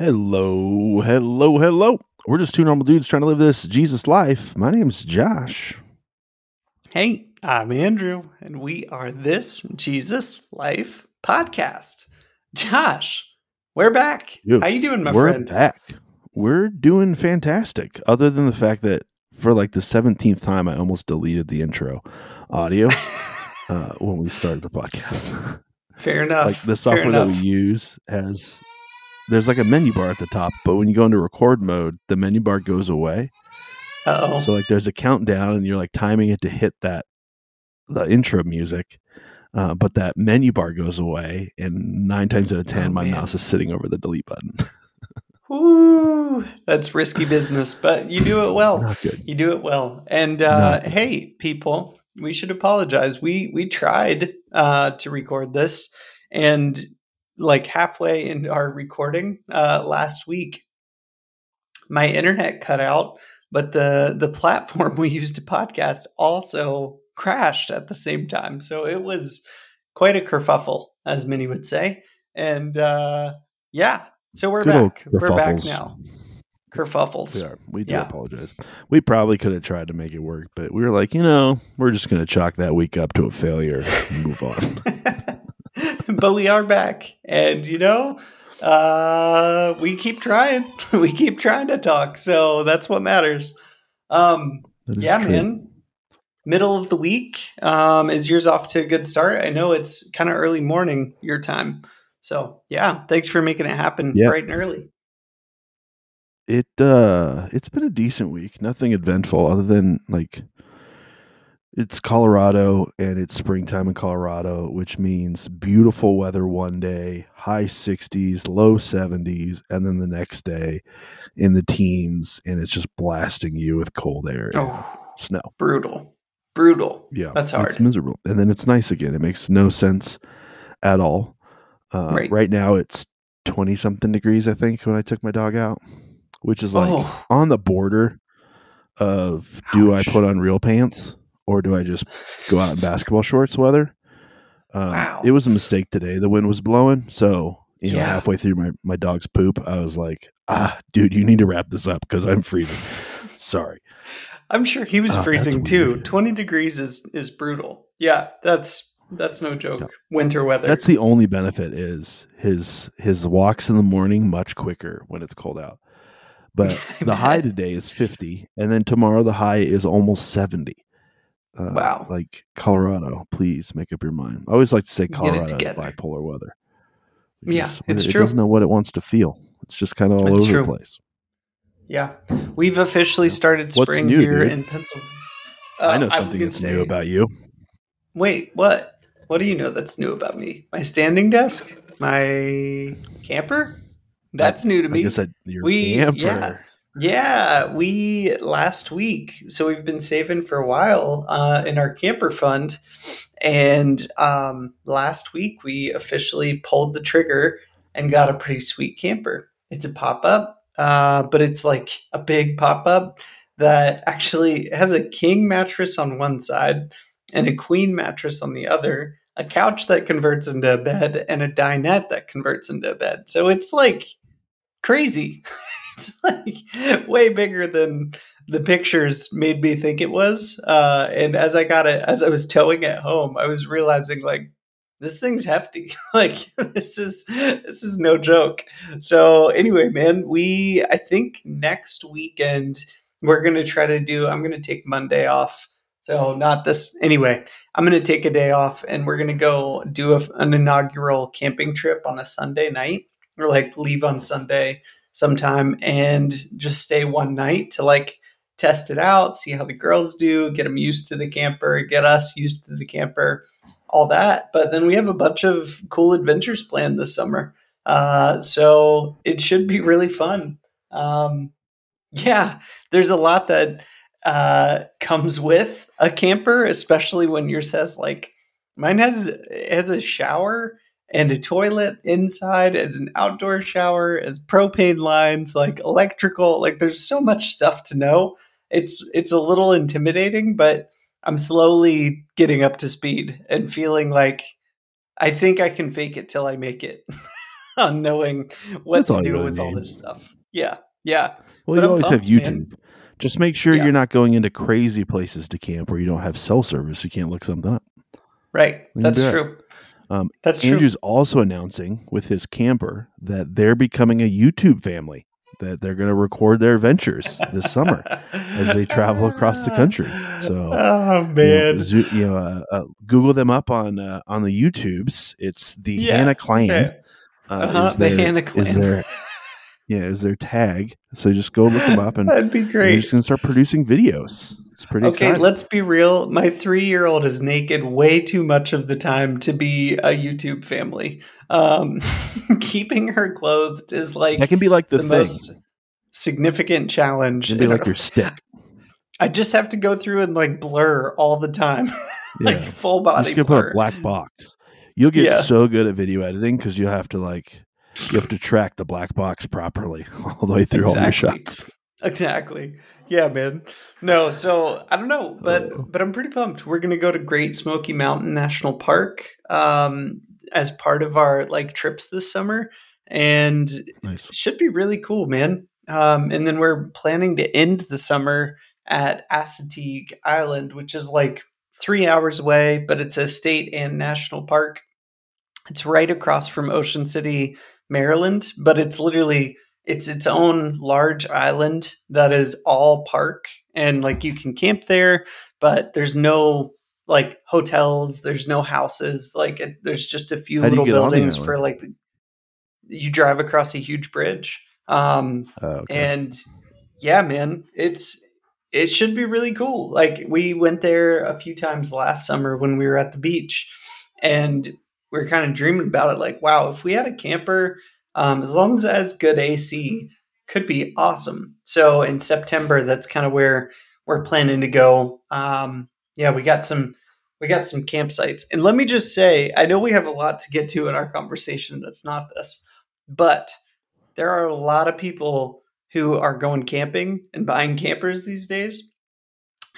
Hello, hello, hello. We're just two normal dudes trying to live this Jesus life. My name's Josh. Hey, I'm Andrew, and we are this Jesus Life podcast. Josh, we're back. How you doing, my friend? We're back. We're doing fantastic. Other than the fact that for like the 17th time, I almost deleted the intro audio uh, when we started the podcast. Fair enough. like the software that we use has, there's like a menu bar at the top, but when you go into record mode, the menu bar goes away. Uh-oh. So like there's a countdown and you're like timing it to hit that the intro music. Uh, but that menu bar goes away and nine times out of ten Oh, my man. mouse is sitting over the delete button. Ooh, that's risky business, but you do it well. Good. You do it well. And uh, hey, people, we should apologize. We we tried uh, to record this, and like halfway into our recording uh, last week, my internet cut out. But the the platform we used to podcast also crashed at the same time, so it was quite a kerfuffle, as many would say. And uh, yeah, so we're Good back. We're back now. Kerfuffles. We are. We do Yeah. apologize. We probably could have tried to make it work, but we were like, you know, we're just going to chalk that week up to a failure and move on. but we are back. And you know uh we keep trying. We keep trying to talk. So that's what matters. Um That yeah true. man. Middle of the week. Um is yours off to a good start? I know it's kind of early morning your time. So yeah thanks for making it happen Yeah. bright and early. It uh it's been a decent week. Nothing eventful other than like it's Colorado and it's springtime in Colorado, which means beautiful weather one day, high 60s, low 70s, and then the next day in the teens and it's just blasting you with cold air oh snow. brutal brutal Yeah. That's It's hard. miserable. And then it's nice again. It makes no sense at all. Uh, Right. right now it's 20 something degrees, I think, when I took my dog out, which is like oh on the border of do I put on real pants or do I just go out in basketball shorts weather? Um, Wow. It was a mistake today. The wind was blowing. So, you know, Yeah. halfway through my, my dog's poop, I was like, ah, dude, you need to wrap this up because I'm freezing. Sorry. I'm sure he was Oh, freezing too. 20 degrees is is brutal. Yeah, that's that's no joke. No. Winter weather. That's the only benefit is his his walks in the morning much quicker when it's cold out. But the high today is 50 and then tomorrow the high is almost 70. Uh, Wow. Like Colorado, please make up your mind. I always like to say Colorado is bipolar weather. Yeah, it's it true. doesn't know what it wants to feel. It's just kind of all It's over true. the place. yeah. We've officially started spring new, here dude? in Pennsylvania. I know Uh, something that's new about you. Wait, what? What do you know that's new about me? My standing desk? My camper? That's new to I me. I, your We- camper. yeah. Yeah, we last week. So we've been saving for a while uh, in our camper fund, and um, last week we officially pulled the trigger and got a pretty sweet camper. It's a pop up, uh, but it's like a big pop up that actually has a king mattress on one side and a queen mattress on the other, a couch that converts into a bed, and a dinette that converts into a bed. So it's like crazy. it's like way bigger than the pictures made me think it was. Uh, and as I got it, as I was towing it home, I was realizing like this thing's hefty. like this is this is no joke. So anyway, man, we I think next weekend we're gonna try to do. I'm gonna take Monday off. So not this anyway. I'm gonna take a day off, and we're gonna go do a, an inaugural camping trip on a Sunday night, or like leave on Sunday sometime and just stay one night to like test it out, see how the girls do, get them used to the camper, get us used to the camper, all that. But then we have a bunch of cool adventures planned this summer. Uh, so it should be really fun. Um, yeah, there's a lot that uh, comes with a camper, especially when yours has like mine has has a shower and a toilet inside as an outdoor shower, as propane lines, like electrical. Like there's so much stuff to know. It's it's a little intimidating, but I'm slowly getting up to speed and feeling like I think I can fake it till I make it. on knowing what That's to do really with all this stuff. Yeah, yeah, Well, But you I'm always have pumped, man. YouTube. Just make sure Yeah. you're not going into crazy places to camp where you don't have cell service. You can't look something up. right. That's true. Um, That's true. Andrew's also announcing with his camper that they're becoming a YouTube family. That they're going to record their adventures this summer as they travel across the country. So, oh you know, man, Zo- you know, uh, uh, Google them up on uh, on the YouTubes. It's the Yeah, Hannah Clan. okay. Uh, Uh-huh, is the their, Hannah Is their, yeah, is their tag. So just go look them up and that'd be great. just going to start producing videos. It's pretty Okay, exciting. let's be real. My three-year-old is naked way too much of the time to be a YouTube family. Um, keeping her clothed is like that can be like the, the most significant challenge. It can be like your stick. I just have to go through and like blur all the time, like Yeah. full You body just gonna put blur. a black box. You'll get Yeah. so good at video editing because you'll have to like you have to track the black box properly all the way through all your shots. Exactly. Yeah, man. No, so I don't know, but Oh. but I'm pretty pumped. We're gonna go to Great Smoky Mountain National Park um, as part of our like trips this summer, and Nice. it should be really cool, man. Um, and then we're planning to end the summer at Assateague Island, which is like three hours away, but it's a state and national park. It's right across from Ocean City, Maryland, but it's literally it's its own large island that is all park and like you can camp there, but there's no like hotels, there's no houses, like it, there's just a few How little get on the buildings for like the, you drive across a huge bridge. Um Oh, okay. and yeah, man, it's it should be really cool. Like we went there a few times last summer when we were at the beach, and we were kind of dreaming about it. Like, wow, if we had a camper, um, as long as it has good AC, could be awesome. So in September, that's kind of where we're planning to go. Um, yeah, we got some we got some campsites, and let me just say, I know we have a lot to get to in our conversation. That's not this, but there are a lot of people who are going camping and buying campers these days.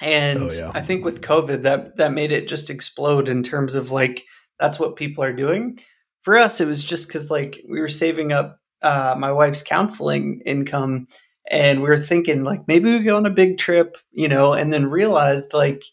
And Oh, yeah. I think with COVID that that made it just explode in terms of like that's what people are doing. For us it was just cuz like we were saving up uh, my wife's counseling income and we were thinking like maybe we go on a big trip, you know, and then realized like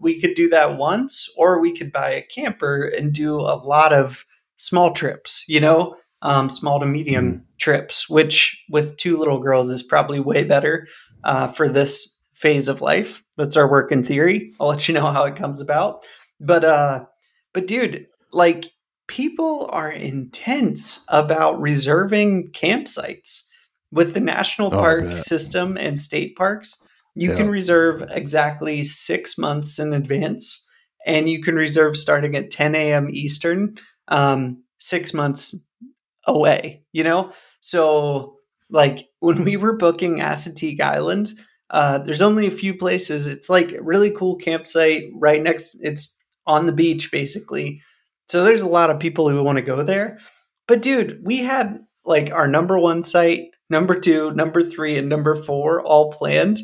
we could do that once or we could buy a camper and do a lot of small trips, you know, um, small to medium trips, which with two little girls is probably way better uh, for this phase of life. That's our work in theory. I'll let you know how it comes about. But, uh, but dude, like people are intense about reserving campsites with the national Oh, park bet. system and state parks. You Yeah. can reserve exactly six months in advance, and you can reserve starting at 10 a.m. Eastern, um, six months away. You know, so like when we were booking Assateague Island, uh, there's only a few places. It's like a really cool campsite right next. It's on the beach basically. So there's a lot of people who want to go there. But dude, we had like our number one site, number two, number three, and number four all planned.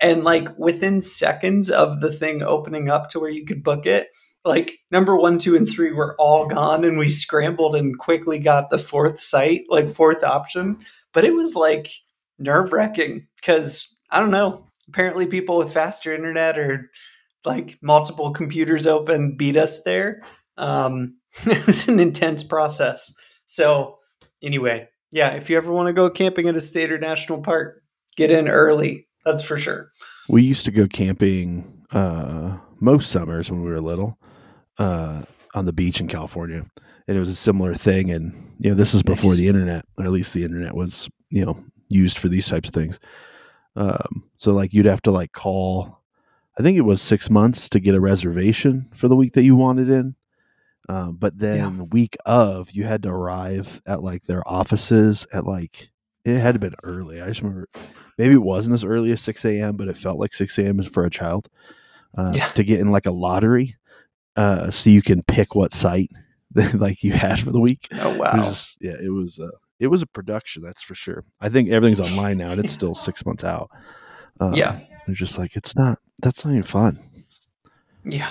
And like within seconds of the thing opening up to where you could book it, like number one, two, and three were all gone. And we scrambled and quickly got the fourth site, like fourth option. But it was like nerve wracking because I don't know. Apparently, people with faster internet or like multiple computers open beat us there. Um, it was an intense process. So, anyway, yeah, if you ever want to go camping at a state or national park, get in early. That's for sure. We used to go camping uh, most summers when we were little uh, on the beach in California, and it was a similar thing. And you know, this is before Nice. the internet, or at least the internet was you know used for these types of things. Um, so like you'd have to like call. I think it was six months to get a reservation for the week that you wanted in. Um, but then the week of, you had to arrive at like their offices at like it had to been early. I just remember maybe it wasn't as early as six a.m., but it felt like six a.m. is for a child uh, Yeah. to get in like a lottery, uh, so you can pick what site like you had for the week. Oh It wow. just, yeah, it was uh, it was a production, that's for sure. I think everything's online now, and it's still six months out. Uh, Yeah. They're just like it's not. That's not even fun. Yeah.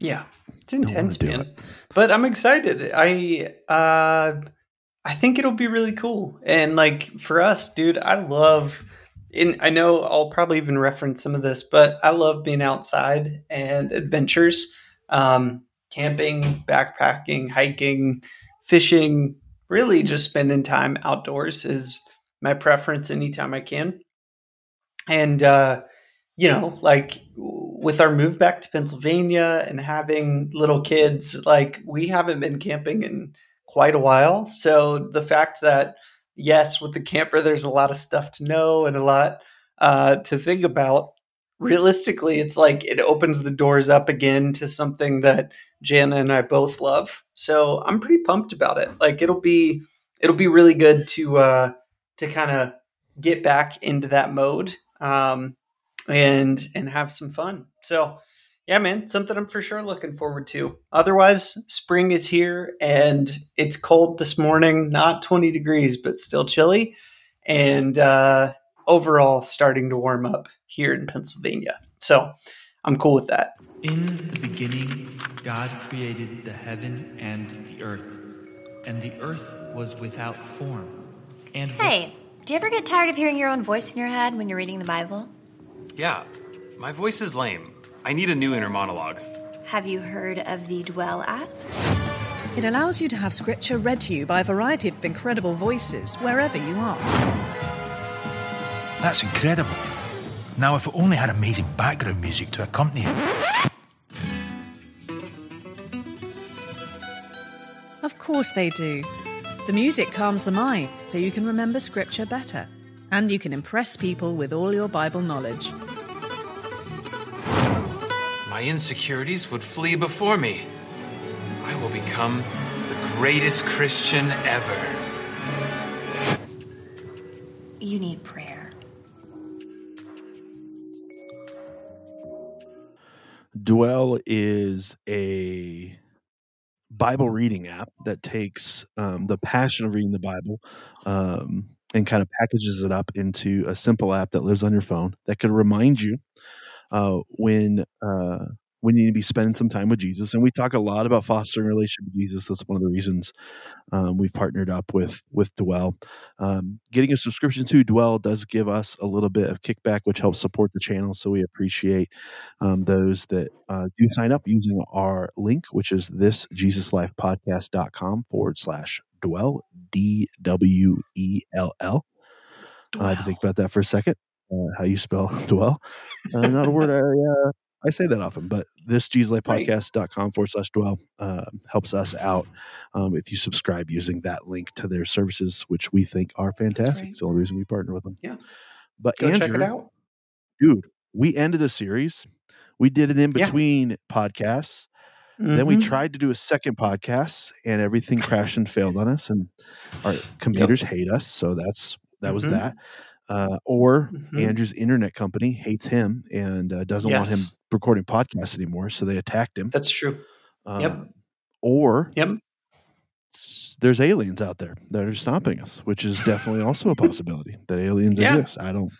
Yeah. It's intense, man. But I'm excited. I uh I think it'll be really cool. And like for us, dude, I love and I know I'll probably even reference some of this, but I love being outside and adventures. Um, camping, backpacking, hiking, fishing, really just spending time outdoors is my preference anytime I can. And uh, you know, like with our move back to Pennsylvania and having little kids, like we haven't been camping in quite a while. So the fact that, yes, with the camper, there's a lot of stuff to know and a lot uh, to think about. Realistically, it's like it opens the doors up again to something that Jana and I both love. So I'm pretty pumped about it. Like it'll be it'll be really good to uh, to kind of get back into that mode. Um, and and have some fun. So, yeah, man, something I'm for sure looking forward to. Otherwise, spring is here and it's cold this morning, not 20 degrees, but still chilly, and uh, overall starting to warm up here in Pennsylvania. So, I'm cool with that. In the beginning, God created the heaven and the earth, and the earth was without form. And hey, do you ever get tired of hearing your own voice in your head when you're reading the Bible? Yeah, my voice is lame. I need a new inner monologue. Have you heard of the Dwell app? It allows you to have scripture read to you by a variety of incredible voices wherever you are. That's incredible. Now, if it only had amazing background music to accompany it. Of course they do. The music calms the mind so you can remember scripture better and you can impress people with all your Bible knowledge. My insecurities would flee before me. I will become the greatest Christian ever. You need prayer. Dwell is a Bible reading app that takes um, the passion of reading the Bible um, and kind of packages it up into a simple app that lives on your phone that could remind you uh, when uh, when you need to be spending some time with Jesus. And we talk a lot about fostering relationship with Jesus. That's one of the reasons um, we've partnered up with with Dwell. Um, getting a subscription to Dwell does give us a little bit of kickback, which helps support the channel. So we appreciate um, those that uh, do sign up using our link, which is this JesusLifePodcast.com forward slash Dwell, D W E L L. I had to think about that for a second. Uh, how you spell dwell? Uh, not a word I uh, I say that often, but this jesuslifepodcast.com forward slash dwell uh, helps us out um, if you subscribe using that link to their services, which we think are fantastic. Right. It's the only reason we partner with them. Yeah. But Go Andrew, check it out. Dude, we ended the series. We did it in between yeah. podcasts. Mm-hmm. Then we mm-hmm. tried to do a second podcast and everything crashed and failed on us and our computers yep. hate us. So that's that mm-hmm. was that. Uh, or mm-hmm. Andrew's internet company hates him and uh, doesn't yes. want him recording podcasts anymore, so they attacked him. That's true. Um, yep. Or yep. there's aliens out there that are stopping us, which is definitely also a possibility that aliens yeah. exist. I don't.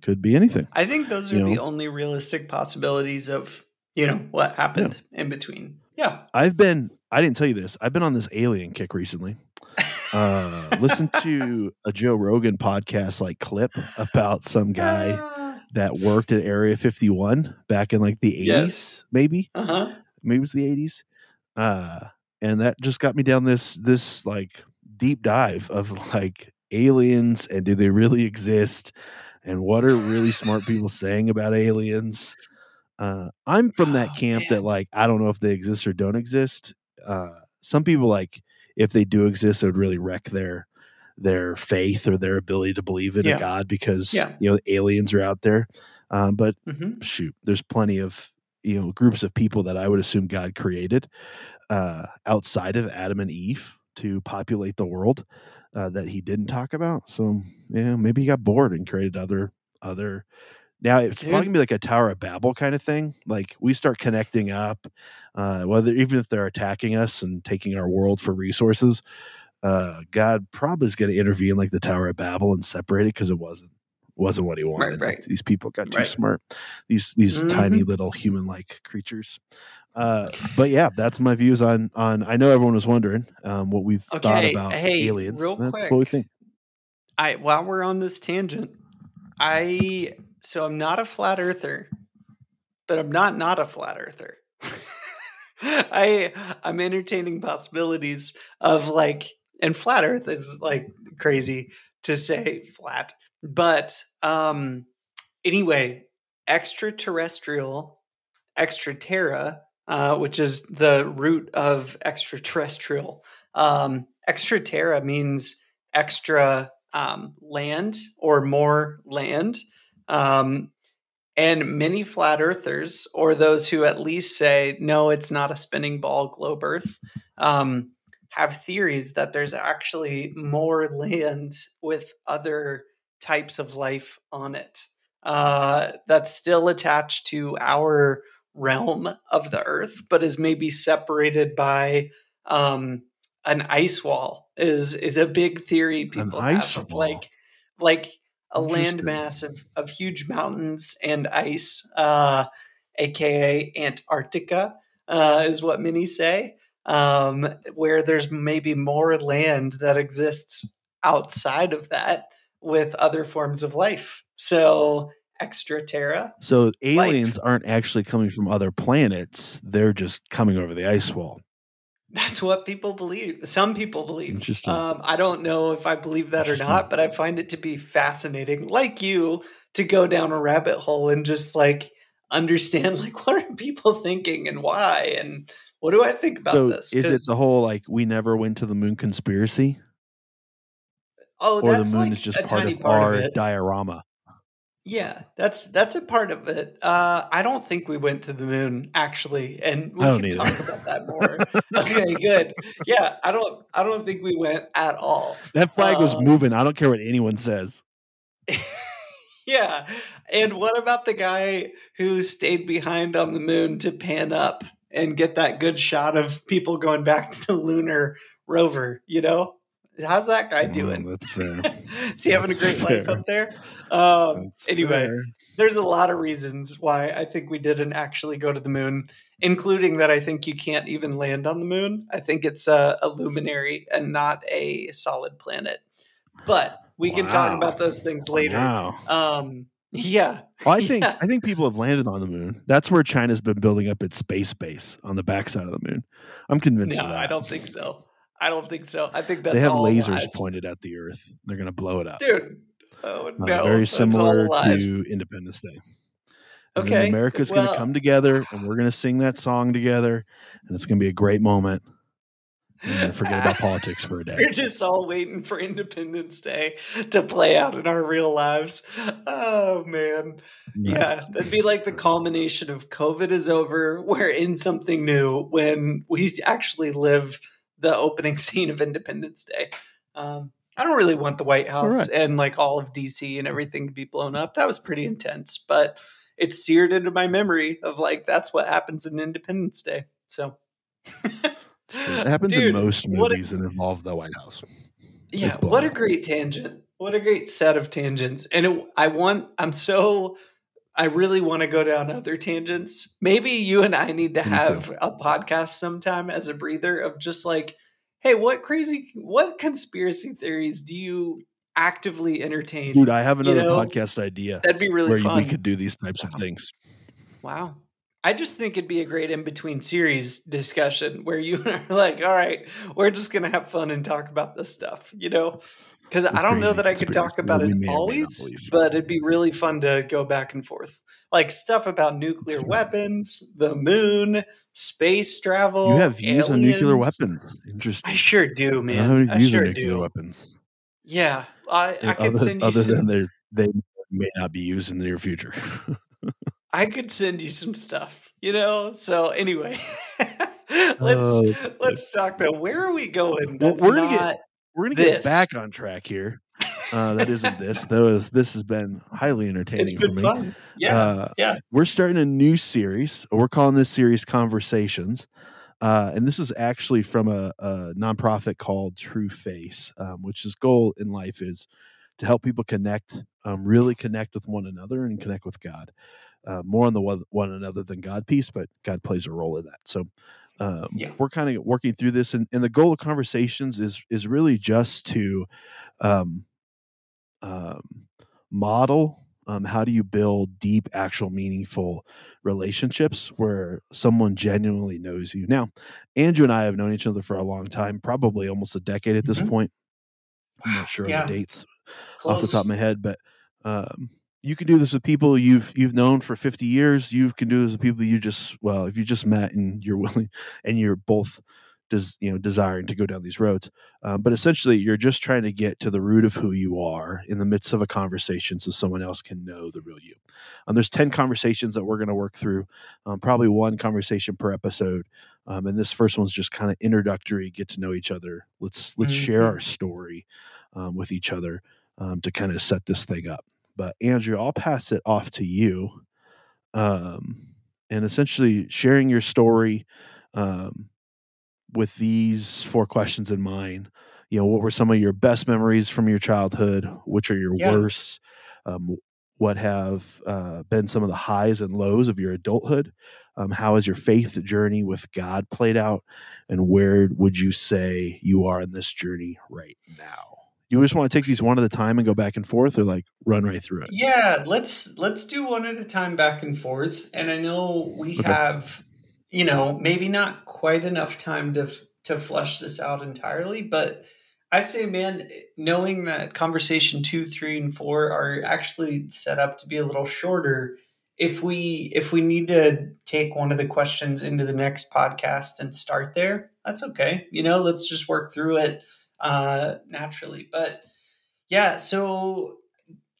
Could be anything. I think those are you the know? only realistic possibilities of you know what happened yeah. in between. Yeah. I've been. I didn't tell you this. I've been on this alien kick recently. Uh, listen to a Joe Rogan podcast like clip about some guy ah. that worked at Area 51 back in like the 80s, yes. maybe. Uh-huh. Maybe it was the 80s. Uh, and that just got me down this this like deep dive of like aliens and do they really exist and what are really smart people saying about aliens uh, i'm from that oh, camp man. that like i don't know if they exist or don't exist uh, some people like if they do exist, it would really wreck their their faith or their ability to believe in yeah. a god because yeah. you know aliens are out there. Um, but mm-hmm. shoot, there's plenty of you know groups of people that I would assume God created uh, outside of Adam and Eve to populate the world uh, that He didn't talk about. So yeah, maybe he got bored and created other other now it's Dude. probably gonna be like a Tower of Babel kind of thing. Like we start connecting up, uh, whether even if they're attacking us and taking our world for resources, uh, God probably is going to intervene like the Tower of Babel and separate it because it wasn't wasn't what he wanted. right. These people got too Right. smart. These these Mhm. tiny little human like creatures. Uh, but yeah, that's my views on on. I know everyone was wondering um, what we've thought about hey, aliens. real that's quick. what we think. I while we're on this tangent, I so I'm not a flat earther, but I'm not not a flat earther. I I'm entertaining possibilities of like and flat earth is like crazy to say flat, but um anyway, extraterrestrial extraterra uh, which is the root of extraterrestrial. Um, extraterra means extra um, land or more land. Um, and many flat earthers, or those who at least say, no, it's not a spinning ball globe Earth, um, have theories that there's actually more land with other types of life on it uh, that's still attached to our realm of the Earth, but is maybe separated by um, an ice wall. Is is a big theory people have wall. like like a landmass of, of huge mountains and ice, uh, aka Antarctica, uh, is what many say. Um, where there's maybe more land that exists outside of that with other forms of life. So extraterra, So aliens aren't actually coming from other planets; they're just coming over the ice wall. That's what people believe. Some people believe. Interesting. Um, I don't know if I believe that or not, but I find it to be fascinating, like you, to go down a rabbit hole and just like understand, like, what are people thinking and why, and what do I think about so this? is it the whole like we never went to the moon conspiracy, oh, or the moon like is just part of part our of diorama? Yeah, that's that's a part of it. Uh, I don't think we went to the moon actually, and we can either. talk about that more. okay, good. Yeah, I don't I don't think we went at all. That flag was Um, moving. I don't care what anyone says. yeah. And what about the guy who stayed behind on the moon to pan up and get that good shot of people going back to the lunar rover? You know, how's that guy Mm, doing? that's fair. Is he having a That's great life up there? Um, anyway, fair. there's a lot of reasons why I think we didn't actually go to the moon, including that I think you can't even land on the moon. I think it's a, a luminary and not a solid planet. But we can talk about those things later. Wow. Um, yeah. Well, I think Yeah. I think people have landed on the moon. That's where China's been building up its space base on the backside of the moon. I'm convinced No, of that. I don't think so. I don't think so. I think that's they have lasers lies. pointed at the Earth. They're going to blow it up. Dude. Oh Uh, no. very similar to Independence Day. And Okay, America's going to come together, and we're going to sing that song together, and it's going to be a great moment. And forget about politics for a day. We're just all waiting for Independence Day to play out in our real lives. Oh man. Yeah, that'd be like the culmination of COVID is over. We're in something new when we actually live the opening scene of Independence Day. Um, I don't really want the White House right. and like all of DC and everything to be blown up. That was pretty intense, but it's seared into my memory of like that's what happens in Independence Day. So It happens Dude, in most what a- movies that involve the White House. Yeah, what a great tangent. What a great set of tangents. And it, I want, I'm so, I really want to go down other tangents. Maybe you and I need to Me have a podcast sometime as a breather of just like, hey, what crazy, what conspiracy theories do you actively entertain? Dude, I have You another know, podcast idea. that'd be really where fun. we could do these types of things. Wow. I just think it'd be a great in between series discussion where you are like, all right, we're just going to have fun and talk about this stuff, you know? Because I don't know that I could talk about that we it may or may not always, but it'd be really fun to go back and forth. Like stuff about nuclear weapons, the moon, space travel. You have views on nuclear weapons. Interesting. I sure do, I man. I use sure nuclear do. weapons. Yeah. I, I could other send you other some than they they may not be used in the near future. I could send you some stuff, you know. So anyway, let's Oh, let's talk though. Where are we going? Well, we're gonna get- We're gonna This. get back on track here. Uh, that isn't this. Though is this has been highly entertaining for me. fun. Yeah, Uh, yeah. We're starting a new series. We're calling this series Conversations. Uh, and this is actually from a, a nonprofit called True Face, um, which his goal in life is to help people connect um, really connect with one another and connect with God. Uh, more on the one, one another than God piece, but God plays a role in that. So um, Yeah. we're kind of working through this, and, and the goal of conversations is is really just to um, um, model um, how do you build deep, actual, meaningful relationships where someone genuinely knows you. Now, Andrew and I have known each other for a long time, probably almost a decade at this Mhm. point. I'm not sure Yeah. of the dates Close. off the top of my head, but um, you can do this with people you've you've known for 50 years. You can do this with people you just well, if you just met and you're willing and you're both des, you know desiring to go down these roads. Um, but essentially, you're just trying to get to the root of who you are in the midst of a conversation, so someone else can know the real you. Um, there's 10 conversations that we're going to work through, um, probably one conversation per episode. Um, and this first one's just kind of introductory, get to know each other. Let's let's share Mhm. our story um, with each other um, to kind of set this thing up. But Andrew, I'll pass it off to you, um, and essentially sharing your story um, with these four questions in mind. You know, what were some of your best memories from your childhood? Which are your Yeah. worst? Um, what have uh, been some of the highs and lows of your adulthood? Um, how has your faith journey with God played out? And where would you say you are in this journey right now? You just want to take these one at a time and go back and forth, or like run right through it? Yeah, let's let's do one at a time back and forth. And I know we Okay. have, you know, maybe not quite enough time to to flesh this out entirely, but I say, man, knowing that conversation two, three, and four are actually set up to be a little shorter. If we if we need to take one of the questions into the next podcast and start there, that's okay. You know, let's just work through it uh, naturally. But yeah, so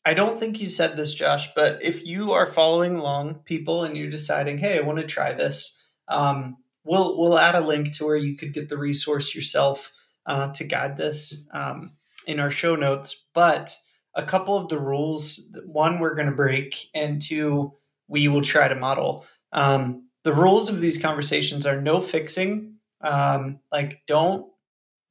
I don't think you said this, Josh, but if you are following along, people, and you're deciding, hey, I want to try this, um, we'll we'll add a link to where you could get the resource yourself uh, to guide this um, in our show notes. But a couple of the rules: one, we're going to break, and two, we will try to model. Um, the rules of these conversations are no fixing. Um, like, don't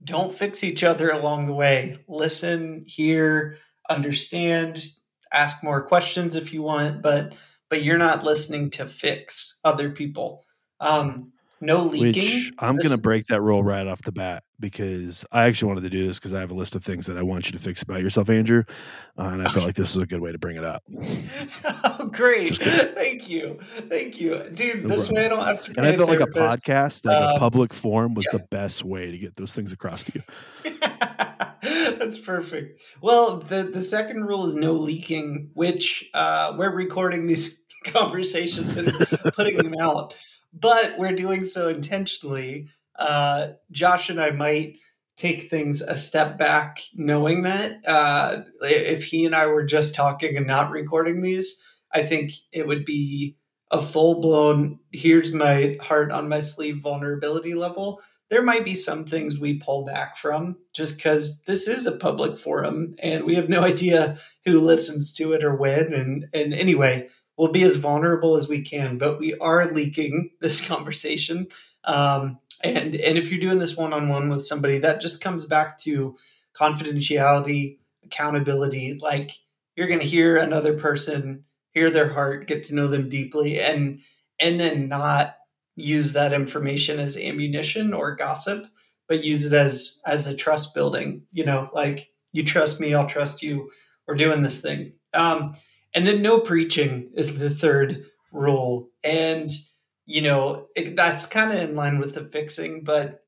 don't fix each other along the way. Listen, hear, understand, ask more questions if you want, but but you're not listening to fix other people. Um, no leaking. Which I'm This- going to break that rule right off the bat because I actually wanted to do this because I have a list of things that I want you to fix about yourself, Andrew, uh, and I felt like this is a good way to bring it up. oh, great! Thank you, thank you, dude. No this problem. way I don't have to. And I felt like a podcast, like a Um, public forum, was yeah. the best way to get those things across to you. That's perfect. Well, the the second rule is no leaking, which uh, we're recording these conversations and putting them out, but we're doing so intentionally. Uh, Josh and I might take things a step back, knowing that uh, if he and I were just talking and not recording these, I think it would be a full blown. Here's my heart on my sleeve vulnerability level there might be some things we pull back from just because this is a public forum and we have no idea who listens to it or when. And, and anyway, we'll be as vulnerable as we can, but we are leaking this conversation. Um, and, and if you're doing this one on one with somebody, that just comes back to confidentiality, accountability. Like you're going to hear another person, hear their heart, get to know them deeply, and and then not use that information as ammunition or gossip, but use it as as a trust building. You know, like you trust me, I'll trust you. We're doing this thing. Um, and then no preaching is the third rule, and you know it, that's kind of in line with the fixing, but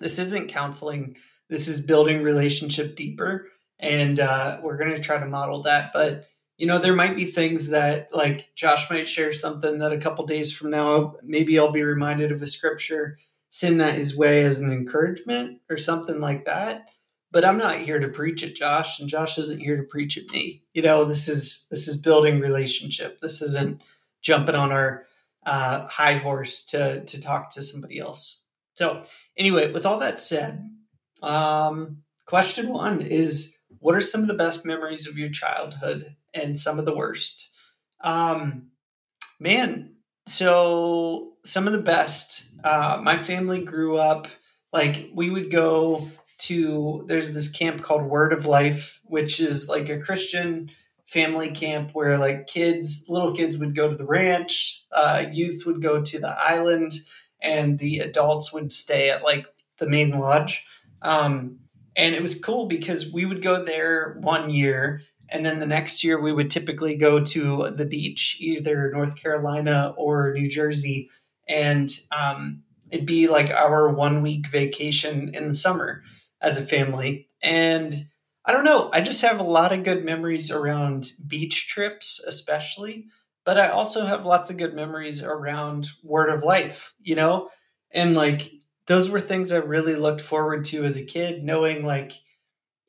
this isn't counseling. This is building relationship deeper, and uh, we're going to try to model that, but you know there might be things that like josh might share something that a couple days from now maybe i'll be reminded of a scripture send that his way as an encouragement or something like that but i'm not here to preach at josh and josh isn't here to preach at me. You know this is this is building relationship. This isn't jumping on our uh, high horse to to talk to somebody else. So anyway with all that said um, question one is what are some of the best memories of your childhood and some of the worst? Um man so some of the best uh my family grew up like we would go to there's this camp called word of life which is like a christian family camp where like kids, little kids would go to the ranch, uh, youth would go to the island, and the adults would stay at like the main lodge. Um, and it was cool because we would go there one year and then the next year we would typically go to the beach either north carolina or new jersey and um, it'd be like our one week vacation in the summer as a family and i don't know i just have a lot of good memories around beach trips especially but i also have lots of good memories around word of life you know and like those were things I really looked forward to as a kid, knowing like,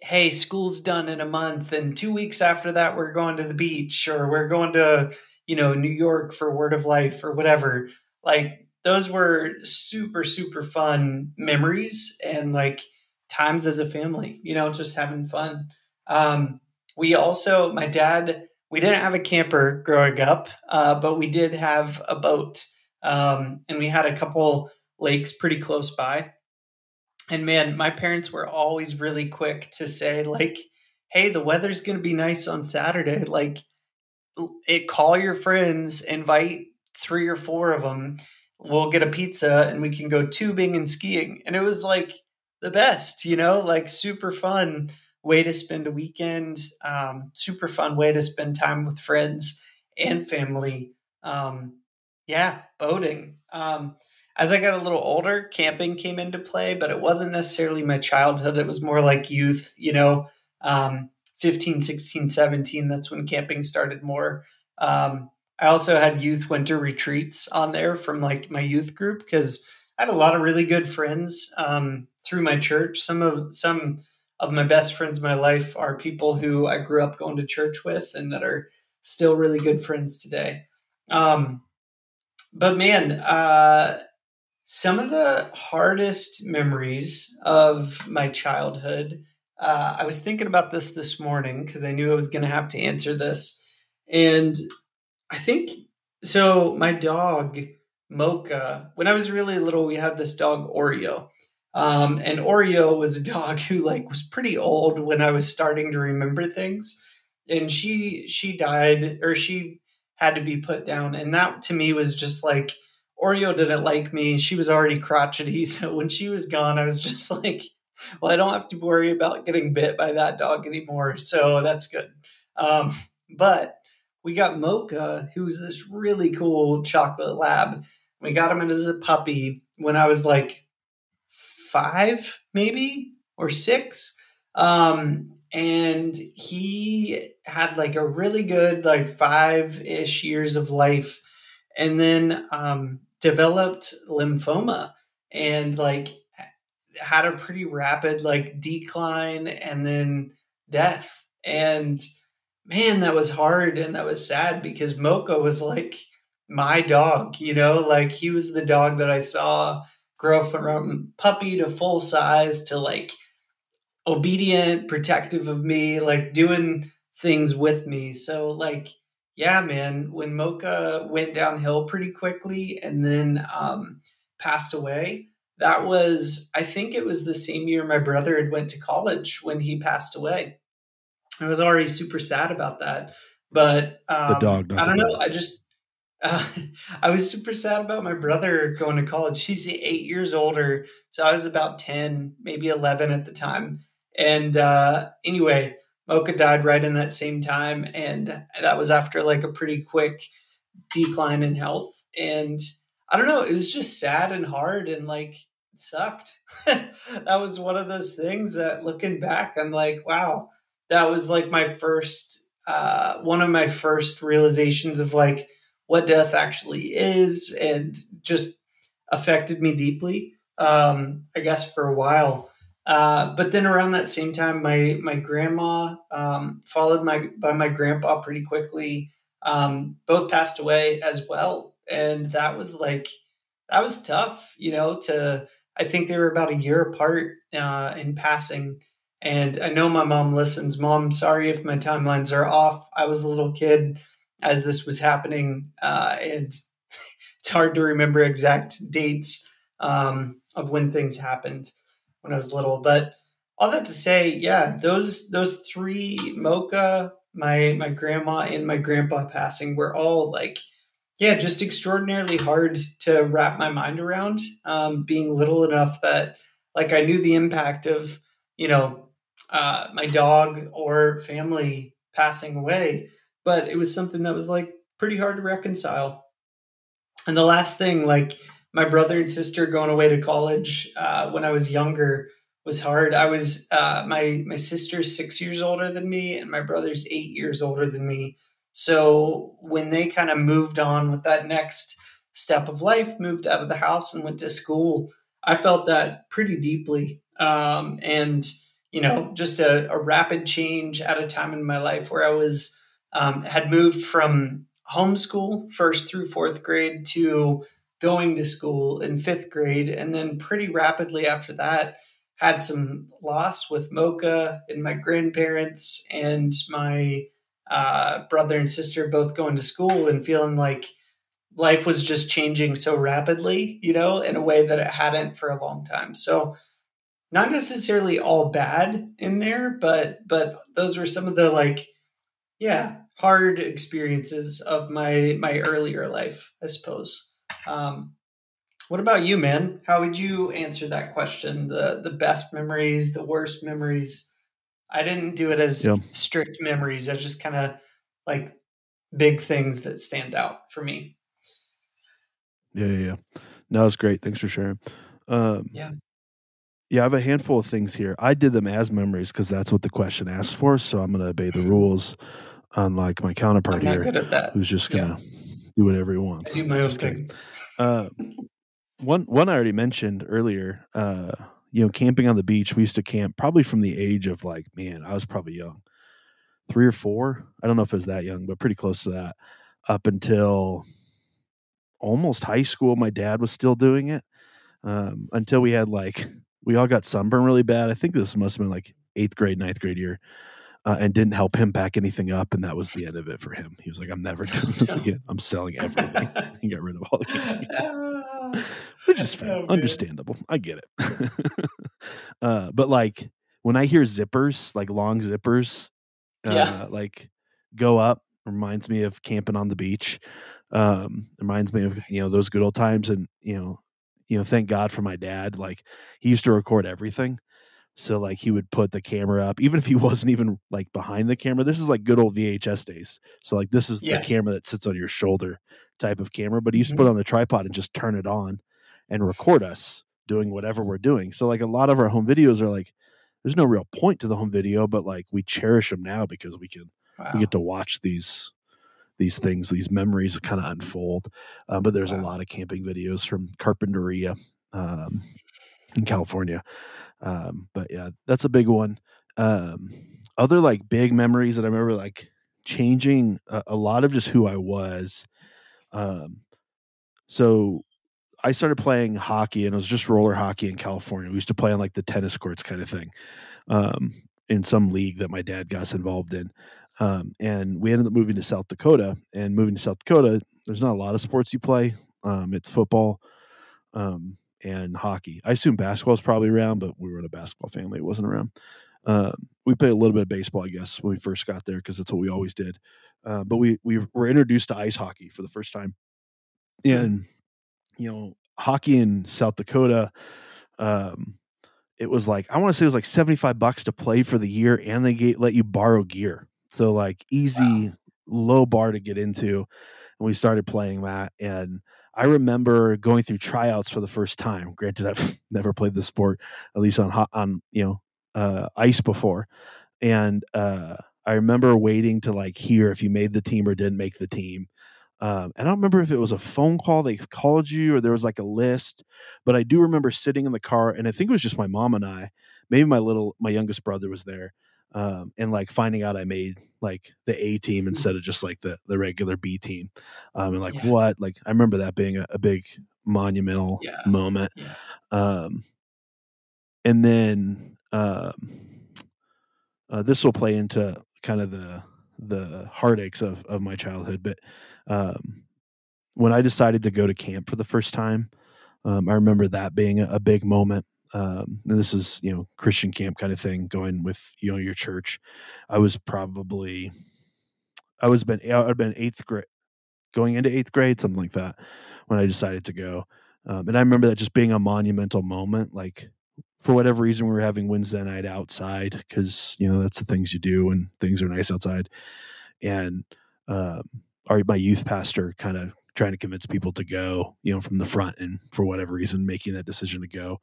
hey, school's done in a month, and two weeks after that, we're going to the beach or we're going to, you know, New York for Word of Life or whatever. Like, those were super, super fun memories and like times as a family, you know, just having fun. Um, we also, my dad, we didn't have a camper growing up, uh, but we did have a boat. Um, and we had a couple lakes pretty close by. And man, my parents were always really quick to say, like, hey, the weather's going to be nice on Saturday. Like, it, call your friends, invite three or four of them. We'll get a pizza and we can go tubing and skiing. And it was like the best, you know, like super fun way to spend a weekend, um, super fun way to spend time with friends and family. Um, yeah, boating. Um, as I got a little older, camping came into play, but it wasn't necessarily my childhood. It was more like youth, you know, um, 15, 16, 17. That's when camping started more. Um, I also had youth winter retreats on there from like my youth group because I had a lot of really good friends um, through my church. Some of some of my best friends in my life are people who I grew up going to church with and that are still really good friends today. Um, but man, uh, some of the hardest memories of my childhood. Uh, I was thinking about this this morning because I knew I was going to have to answer this. And I think so. My dog, Mocha, when I was really little, we had this dog, Oreo. Um, and Oreo was a dog who like was pretty old when I was starting to remember things. And she she died or she had to be put down. And that to me was just like Oreo didn't like me. She was already crotchety. So when she was gone, I was just like, well, I don't have to worry about getting bit by that dog anymore. So that's good. Um, but we got Mocha, who's this really cool chocolate lab. We got him as a puppy when I was like five, maybe, or six. Um, and he had like a really good, like five ish years of life. And then um, developed lymphoma and like had a pretty rapid like decline and then death. And man, that was hard and that was sad because Mocha was like my dog, you know, like he was the dog that I saw grow from puppy to full size to like obedient, protective of me, like doing things with me. So like yeah, man, when Mocha went downhill pretty quickly and then um, passed away, that was I think it was the same year my brother had went to college when he passed away. I was already super sad about that, but um, the dog. I don't know. I just uh, I was super sad about my brother going to college. He's eight years older, so I was about ten, maybe eleven at the time. And uh, anyway, Mocha died right in that same time, and that was after like a pretty quick decline in health. And I don't know, it was just sad and hard, and like sucked. that was one of those things that, looking back, I'm like, wow, that was like my first, uh, one of my first realizations of like what death actually is, and just affected me deeply. Um, I guess for a while. Uh, but then around that same time, my my grandma um, followed my by my grandpa pretty quickly. Um, both passed away as well, and that was like that was tough, you know. To I think they were about a year apart uh, in passing, and I know my mom listens. Mom, sorry if my timelines are off. I was a little kid as this was happening, uh, and it's hard to remember exact dates um, of when things happened when I was little. But all that to say, yeah, those those three Mocha, my my grandma and my grandpa passing were all like yeah just extraordinarily hard to wrap my mind around um, being little enough that like i knew the impact of you know uh, my dog or family passing away but it was something that was like pretty hard to reconcile and the last thing like my brother and sister going away to college uh, when i was younger was hard. I was uh, my my sister's six years older than me, and my brother's eight years older than me. So when they kind of moved on with that next step of life, moved out of the house and went to school, I felt that pretty deeply. Um, and you know, just a, a, rapid change at a time in my life where I was um, had moved from homeschool first through fourth grade to going to school in fifth grade, and then pretty rapidly after that had some loss with Mocha and my grandparents and my uh, brother and sister both going to school and feeling like life was just changing so rapidly, you know, in a way that it hadn't for a long time. So not necessarily all bad in there, but but those were some of the like yeah, hard experiences of my my earlier life, I suppose. Um, what about you, man? How would you answer that question? The the best memories, the worst memories. I didn't do it as yeah. strict memories. I just kind of like big things that stand out for me. Yeah, yeah, yeah. No, it's great. Thanks for sharing. Um, yeah. Yeah, I have a handful of things here. I did them as memories because that's what the question asked for. So I'm going to obey the rules, unlike my counterpart here, who's just to yeah. do whatever he wants. Do my own thing. Uh, one one I already mentioned earlier. Uh, you know, camping on the beach. We used to camp probably from the age of like, man, I was probably young, three or four. I don't know if it was that young, but pretty close to that. Up until almost high school, my dad was still doing it. Um, until we had like we all got sunburn really bad. I think this must have been like eighth grade, ninth grade year uh, and didn't help him pack anything up. And that was the end of it for him. He was like, I'm never doing this again. I'm selling everything. he got rid of all the camping. Which is fair. Oh, understandable. I get it. uh, but like when I hear zippers, like long zippers, uh, yeah. like go up, reminds me of camping on the beach. Um, reminds me of, you know, those good old times. And, you know, you know, thank God for my dad. Like he used to record everything. So like he would put the camera up, even if he wasn't even like behind the camera. This is like good old VHS days. So like this is yeah. the camera that sits on your shoulder type of camera, but he used to put mm-hmm. on the tripod and just turn it on and record us doing whatever we're doing. So like a lot of our home videos are like there's no real point to the home video, but like we cherish them now because we can wow. we get to watch these these things, these memories kind of unfold. Um, but there's wow. a lot of camping videos from Carpinteria um, in California um, but yeah, that's a big one. Um, other like big memories that I remember like changing a, a lot of just who I was. Um, so I started playing hockey and it was just roller hockey in California. We used to play on like the tennis courts kind of thing. Um, in some league that my dad got us involved in. Um, and we ended up moving to South Dakota. And moving to South Dakota, there's not a lot of sports you play. Um, it's football, um, and hockey. I assume basketball is probably around, but we were in a basketball family; it wasn't around. Uh, we played a little bit of baseball, I guess, when we first got there because that's what we always did. Uh, but we we were introduced to ice hockey for the first time, and you know, hockey in South Dakota. Um, it was like I want to say it was like seventy five bucks to play for the year, and they get, let you borrow gear. So like easy, wow. low bar to get into, and we started playing that and I remember going through tryouts for the first time. Granted, I've never played the sport, at least on hot, on you know uh, ice before, and uh, I remember waiting to like hear if you made the team or didn't make the team. Um, and I don't remember if it was a phone call they called you or there was like a list, but I do remember sitting in the car, and I think it was just my mom and I. Maybe my little my youngest brother was there, um, and like finding out I made like the A team mm-hmm. instead of just like the the regular B team, um, and like yeah. what like I remember that being a, a big monumental yeah. moment. Yeah. Um, and then um, uh, this will play into kind of the the heartaches of of my childhood, but um, when I decided to go to camp for the first time, um, I remember that being a, a big moment um, and this is you know Christian camp kind of thing going with you know your church. I was probably I was been I had been eighth grade, going into eighth grade, something like that, when I decided to go. Um, and I remember that just being a monumental moment. Like for whatever reason, we were having Wednesday night outside because you know that's the things you do when things are nice outside. And um, our my youth pastor kind of trying to convince people to go, you know, from the front, and for whatever reason, making that decision to go.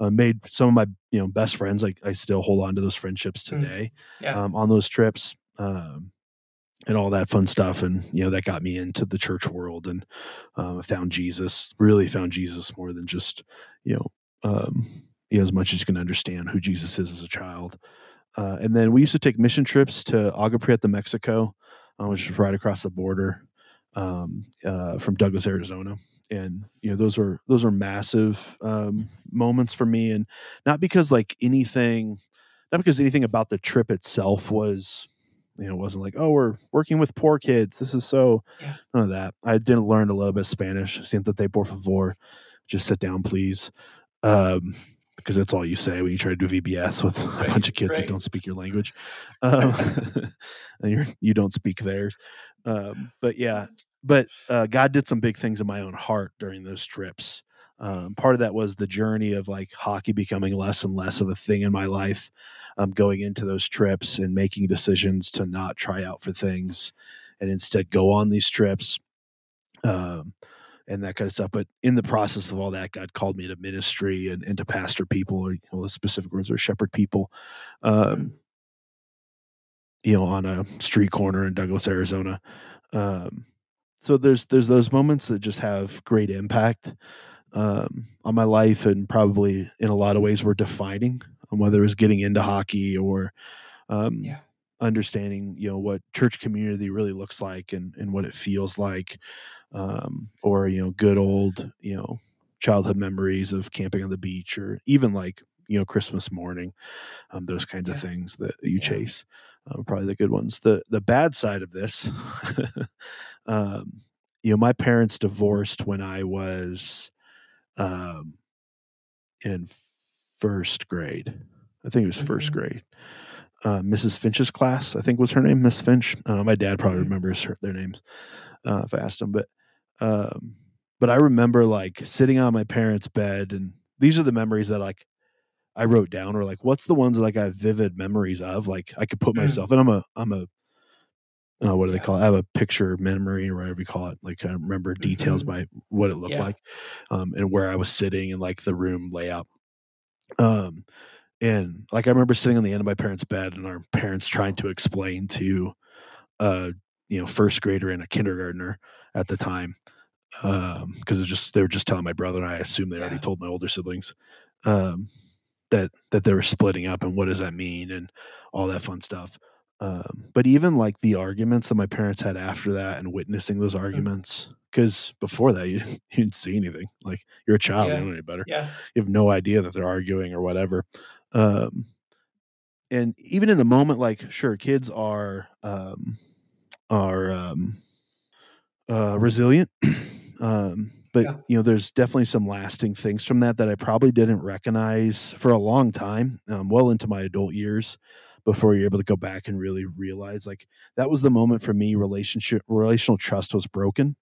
Uh, made some of my you know best friends like i still hold on to those friendships Mm. today Yeah. um, on those trips um, and all that fun stuff and you know that got me into the church world and um, found jesus really found jesus more than just you know um, you know, as much as you can understand who jesus is as a child uh, and then we used to take mission trips to Agua Prieta mexico uh, which is right across the border um, uh, from douglas arizona and you know those are those were massive um, moments for me. And not because like anything not because anything about the trip itself was you know it wasn't like oh we're working with poor kids. This is so Yeah. none of that. I didn't learn a little bit of spanish siento te por favor. Just sit down please. Um because that's all you say when you try to do vbs with Right, a bunch of kids that don't speak your language. Um, and you're, you don't speak theirs. Um, but yeah but uh, god did some big things in my own heart during those trips um, part of that was the journey of like hockey becoming less and less of a thing in my life um, going into those trips and making decisions to not try out for things and instead go on these trips um, and that kind of stuff. But in the process of all that, God called me to ministry and, and to pastor people, or you know, the specific words are shepherd people, um, you know, on a street corner in Douglas, Arizona. Um, so there's there's those moments that just have great impact um, on my life, and probably in a lot of ways were defining on whether it was getting into hockey or um, Yeah. understanding you know what church community really looks like and and what it feels like um, or you know good old you know childhood memories of camping on the beach or even like you know christmas morning um, those kinds of things that you Yeah. chase um, probably the good ones the the bad side of this um, you know my parents divorced when i was um, in first grade i think it was 1st Mhm. grade uh, Mrs. Finch's class, I think was her name, Miss Finch. I don't know. My dad probably Mhm. remembers her, their names uh, if I asked him, but um, but I remember like sitting on my parents' bed, and these are the memories that like I wrote down, or like what's the ones that like I have vivid memories of, like I could put Mm. myself, and I'm a I'm a uh, what do they Yeah. call it? I have a picture memory or whatever you call it. Like I remember details Mhm. by what it looked Yeah. like, um, and where I was sitting and like the room layout. Um, and like I remember sitting on the end of my parents' bed and our parents trying to explain to uh you know first grader and a kindergartner at the time um because it was just they were just telling my brother and I assume they already told my older siblings um that that they were splitting up and what does that mean and all that fun stuff um but even like the arguments that my parents had after that and witnessing those arguments because before that you, didn't- you didn't see anything like you're a child Yeah. you don't know any better Yeah. you have no idea that they're arguing or whatever um and even in the moment like sure kids are um are um uh resilient um but Yeah. you know there's definitely some lasting things from that that i probably didn't recognize for a long time um, well into my adult years before you're able to go back and really realize like that was the moment for me relationship relational trust was broken.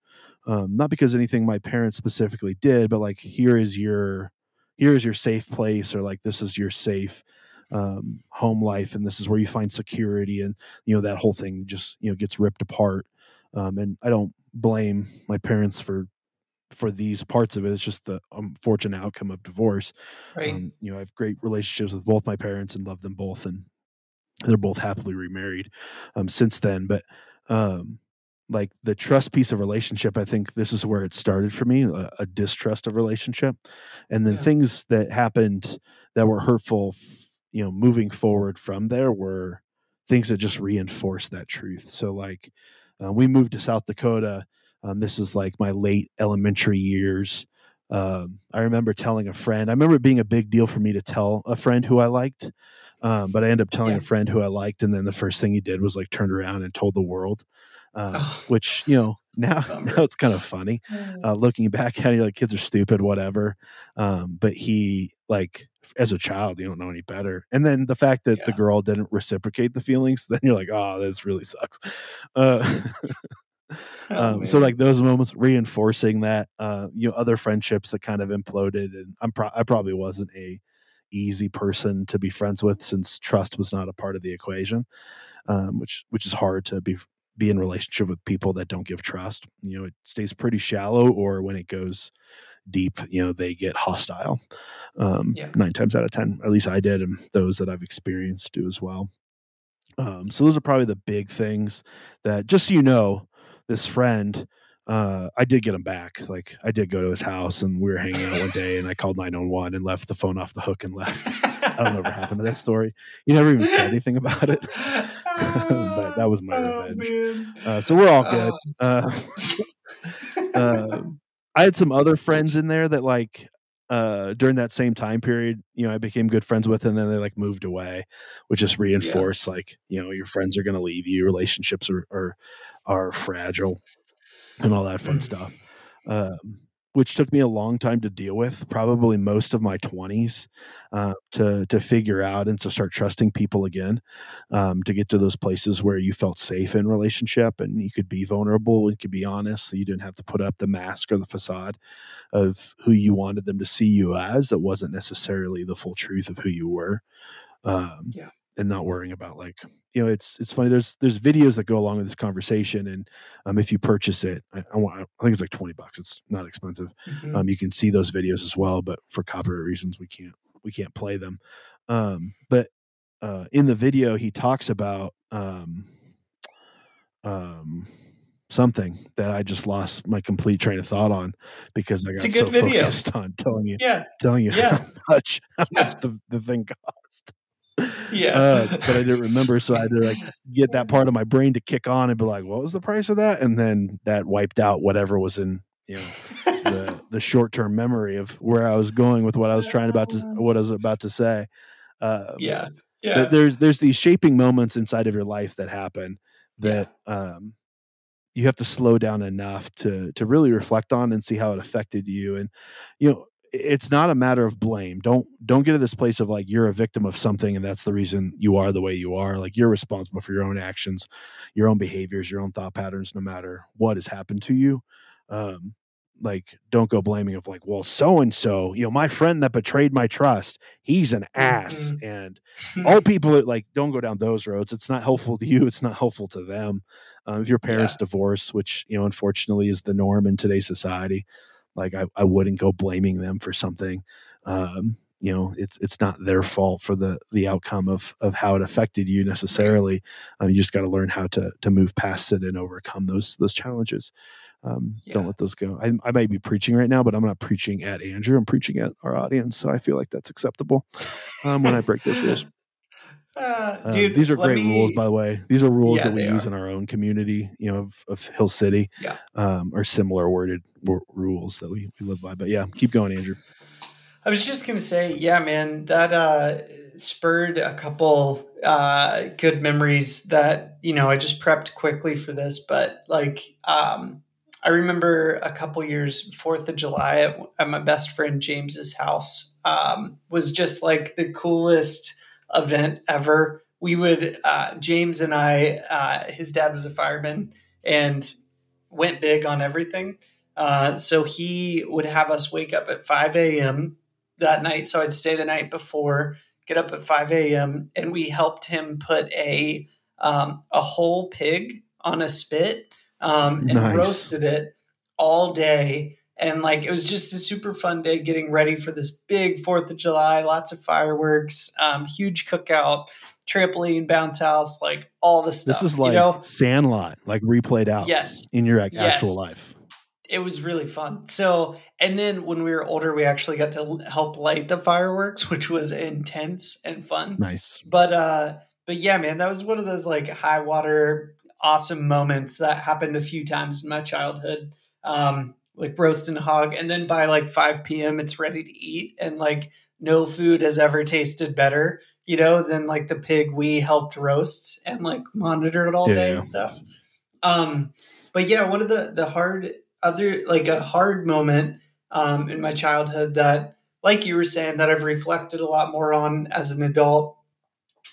Um, not because anything my parents specifically did but like here is your here is your safe place or like this is your safe um, home life and this is where you find security and you know that whole thing just you know gets ripped apart. Um, and i don't blame my parents for for these parts of it. It's just the unfortunate outcome of divorce. Right. um, you know i have great relationships with both my parents and love them both and they're both happily remarried um, since then but um, like the trust piece of relationship i think this is where it started for me a, a distrust of relationship and then Yeah. things that happened that were hurtful you know moving forward from there were things that just reinforced that truth so like uh, we moved to south dakota um, this is like my late elementary years um, i remember telling a friend i remember it being a big deal for me to tell a friend who i liked um, but i ended up telling Yeah. a friend who i liked and then the first thing he did was like turned around and told the world um, Oh. which you know now now it's kind of funny uh, looking back at it. Like kids are stupid, whatever. Um, but he like as a child, you don't know any better. And then the fact that the girl didn't reciprocate the feelings, then you're like, oh, this really sucks. Uh, Oh, um, so like those moments reinforcing that uh you know other friendships that kind of imploded and i'm pro- i probably wasn't a easy person to be friends with since trust was not a part of the equation um which which is hard to be be in relationship with people that don't give trust. You know it stays pretty shallow or when it goes deep you know they get hostile um Yeah. nine times out of ten. At least i did and those that i've experienced do as well. Um, so those are probably the big things that just so you know, this friend, uh, I did get him back. Like I did go to his house and we were hanging out one day and I called 911 and left the phone off the hook and left. I don't know what happened to that story. You never even said anything about it. but that was my Oh, revenge. Uh, so we're all good. Uh, uh, I had some other friends in there that like uh during that same time period you know i became good friends with and then they like moved away which just reinforced like you know your friends are going to leave you relationships are, are are fragile and all that fun stuff um which took me a long time to deal with probably most of my 20s uh, to to figure out and to start trusting people again um, to get to those places where you felt safe in relationship and you could be vulnerable and could be honest so you didn't have to put up the mask or the facade of who you wanted them to see you as that wasn't necessarily the full truth of who you were um, Yeah. and not worrying about like you know it's it's funny there's there's videos that go along with this conversation and um, if you purchase it I, I, want, I think it's like 20 bucks it's not expensive Mhm. um, you can see those videos as well but for copyright reasons we can't we can't play them um, but uh, in the video he talks about um, um, something that i just lost my complete train of thought on because i got a good so video. focused on telling you yeah, telling you Yeah. how much how Yeah. much the, the thing cost yeah. uh, but I didn't remember, so I had to like get that part of my brain to kick on and be like, "What was the price of that?" And then that wiped out whatever was in you know the the short term memory of where I was going with what I was trying about to what I was about to say. Uh, yeah, yeah. there's there's these shaping moments inside of your life that happen that um, you have to slow down enough to to really reflect on and see how it affected you and you know it's not a matter of blame. Don't don't get to this place of like you're a victim of something and that's the reason you are the way you are. Like you're responsible for your own actions your own behaviors your own thought patterns no matter what has happened to you. Um like don't go blaming of like well so and so you know my friend that betrayed my trust he's an ass. Mhm. and all people that like don't go down those roads. It's not helpful to you it's not helpful to them. Um, if your parents divorce which you know unfortunately is the norm in today's society like I, I wouldn't go blaming them for something um, you know it's it's not their fault for the the outcome of of how it affected you necessarily um, you just got to learn how to to move past it and overcome those those challenges um, don't let those go. I, I might be preaching right now but i'm not preaching at andrew i'm preaching at our audience so i feel like that's acceptable um, when i break those rules Uh, um, dude, these are great rules, by the way. These are rules Yeah, that we use are. in our own community, you know, of, of Hill City, Yeah. um, or similar worded w- rules that we, we live by. But yeah, keep going, Andrew. I was just gonna say, yeah, man, that uh, spurred a couple uh, good memories that you know I just prepped quickly for this, but like um, I remember a couple years Fourth of July at, at my best friend James's house um, was just like the coolest event ever. We would uh, James and I, uh, his dad was a fireman and went big on everything. Uh, so he would have us wake up at 5 a.m. that night. So I'd stay the night before, get up at 5 a.m. and we helped him put a um, a whole pig on a spit um, and Nice. roasted it all day. And like it was just a super fun day getting ready for this big Fourth of July, lots of fireworks, um, huge cookout, trampoline, bounce house, like all the stuff. This is like you know? Sandlot, like replayed out Yes, in your like, Yes. actual life. it was really fun. So, and then when we were older, we actually got to help light the fireworks, which was intense and fun. Nice. But uh, but yeah, man, that was one of those like high water, awesome moments that happened a few times in my childhood. Um, like roast and hog, and then by like five p.m., it's ready to eat, and like no food has ever tasted better, you know, than like the pig we helped roast and like monitored all day Yeah. and stuff. Um, but yeah, one of the the hard other like a hard moment um, in my childhood that, like you were saying, that I've reflected a lot more on as an adult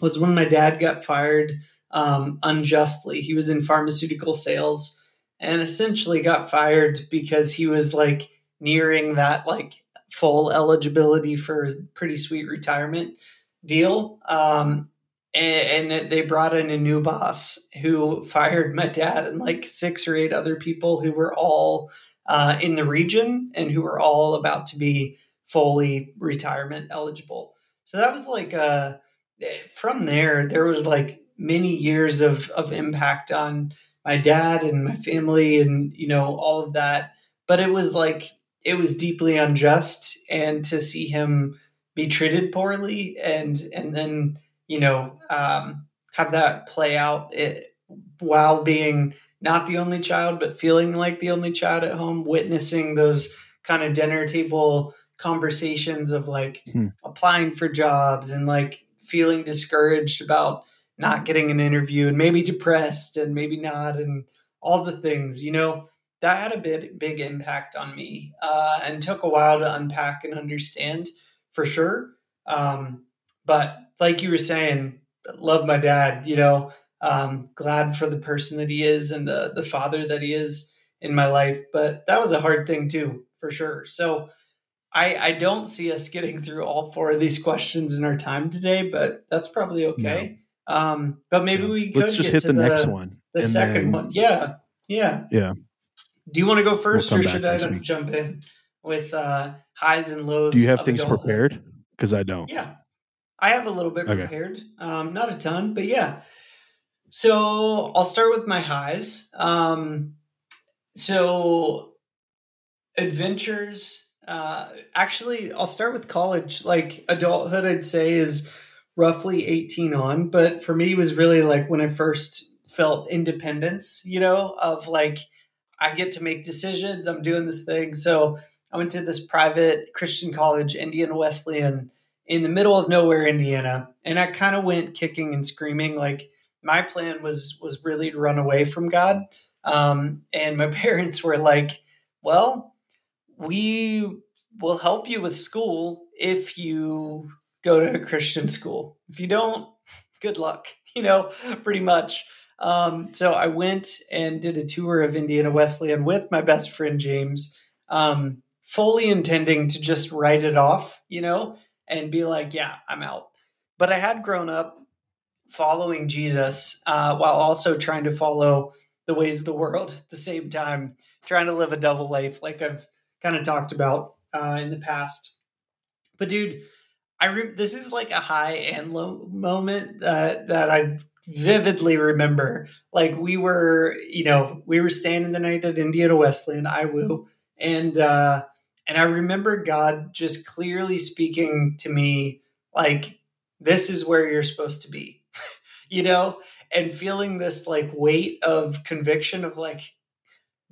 was when my dad got fired um, unjustly. He was in pharmaceutical sales and essentially got fired because he was like nearing that like full eligibility for a pretty sweet retirement deal. Um, and, and they brought in a new boss who fired my dad and like six or eight other people who were all uh, in the region and who were all about to be fully retirement eligible. So that was like uh, from there, there was like many years of of impact on my dad and my family and you know all of that. But it was like it was deeply unjust, and to see him be treated poorly and and then you know um, have that play out it, while being not the only child, but feeling like the only child at home, witnessing those kind of dinner table conversations of like hmm. applying for jobs and like feeling discouraged about not getting an interview and maybe depressed and maybe not and all the things, you know, that had a big, big impact on me uh, and took a while to unpack and understand for sure. Um, but like you were saying, love my dad, you know, um, glad for the person that he is and the, the father that he is in my life. But that was a hard thing too, for sure. So I, I don't see us getting through all four of these questions in our time today, but that's probably okay. No. Um, but maybe we could let's just hit the, the, next one. The second then... one. Yeah. Yeah. Yeah. Do you want to go 1st we'll or should I jump in with uh, highs and lows? Do you have things adulthood? prepared? Because I don't. Yeah. I have a little bit okay. prepared. Um, not a ton, but yeah. So I'll start with my highs. Um, so adventures. Uh, actually, I'll start with college. Like adulthood, I'd say is roughly 18 on, but for me, was really like when I first felt independence, you know, of like, I get to make decisions. I'm doing this thing. So I went to this private Christian college, Indiana Wesleyan, in the middle of nowhere, Indiana, and I kind of went kicking and screaming. Like my plan was was really to run away from God, um, and my parents were like, "Well, we will help you with school if you go to a Christian school. If you don't, good luck." You know, pretty much. Um, so I went and did a tour of Indiana Wesleyan with my best friend James, um, fully intending to just write it off, you know, and be like, yeah, I'm out. But I had grown up following Jesus uh, while also trying to follow the ways of the world at the same time, trying to live a double life, like I've kind of talked about uh, in the past. But dude, I re- this is like a high and low moment that that I vividly remember. Like we were, you know, we were staying the night at Indiana Wesleyan, IWU, and uh, and I remember God just clearly speaking to me, like, this is where you're supposed to be, you know, and feeling this like weight of conviction of like,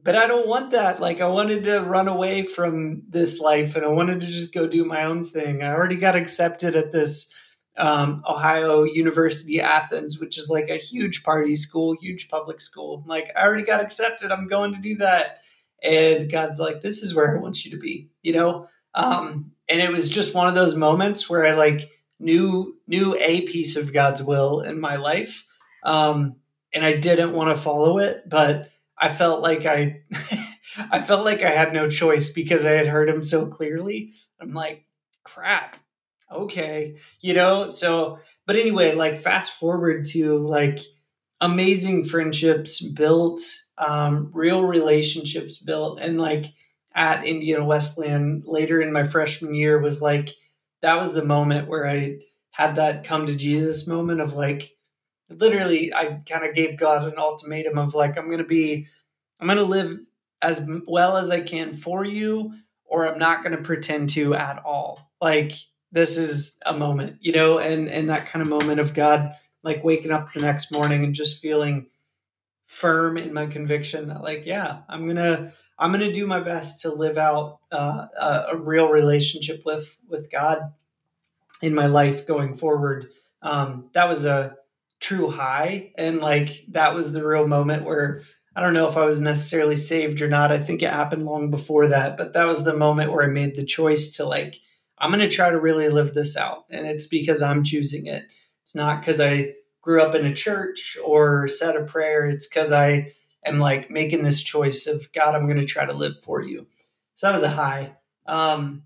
but I don't want that. Like, I wanted to run away from this life and I wanted to just go do my own thing. I already got accepted at this um, Ohio University Athens, which is like a huge party school, huge public school. like, I already got accepted. I'm going to do that and God's like, this is where I want you to be, you know? Um, and it was just one of those moments where I like knew knew a piece of God's will in my life. Um, and I didn't want to follow it, but I felt like I I felt like I had no choice because I had heard him so clearly. I'm like, crap. Okay. You know, so but anyway, like fast forward to like amazing friendships built um, real relationships built. And like at Indiana Wesleyan later in my freshman year was like, that was the moment where I had that come to Jesus moment of like, literally, I kind of gave God an ultimatum of like, I'm going to be, I'm going to live as well as I can for you, or I'm not going to pretend to at all. Like, this is a moment, you know, and and that kind of moment of God like waking up the next morning and just feeling firm in my conviction that like yeah i'm gonna i'm gonna do my best to live out uh, a, a, real relationship with with god in my life going forward um, that was a true high and like that was the real moment where I don't know if I was necessarily saved or not. I think it happened long before that, but that was the moment where I made the choice to like, I'm going to try to really live this out. And it's because I'm choosing it. It's not because I grew up in a church or said a prayer. It's because I am like making this choice of God, I'm going to try to live for you. So that was a high. Um,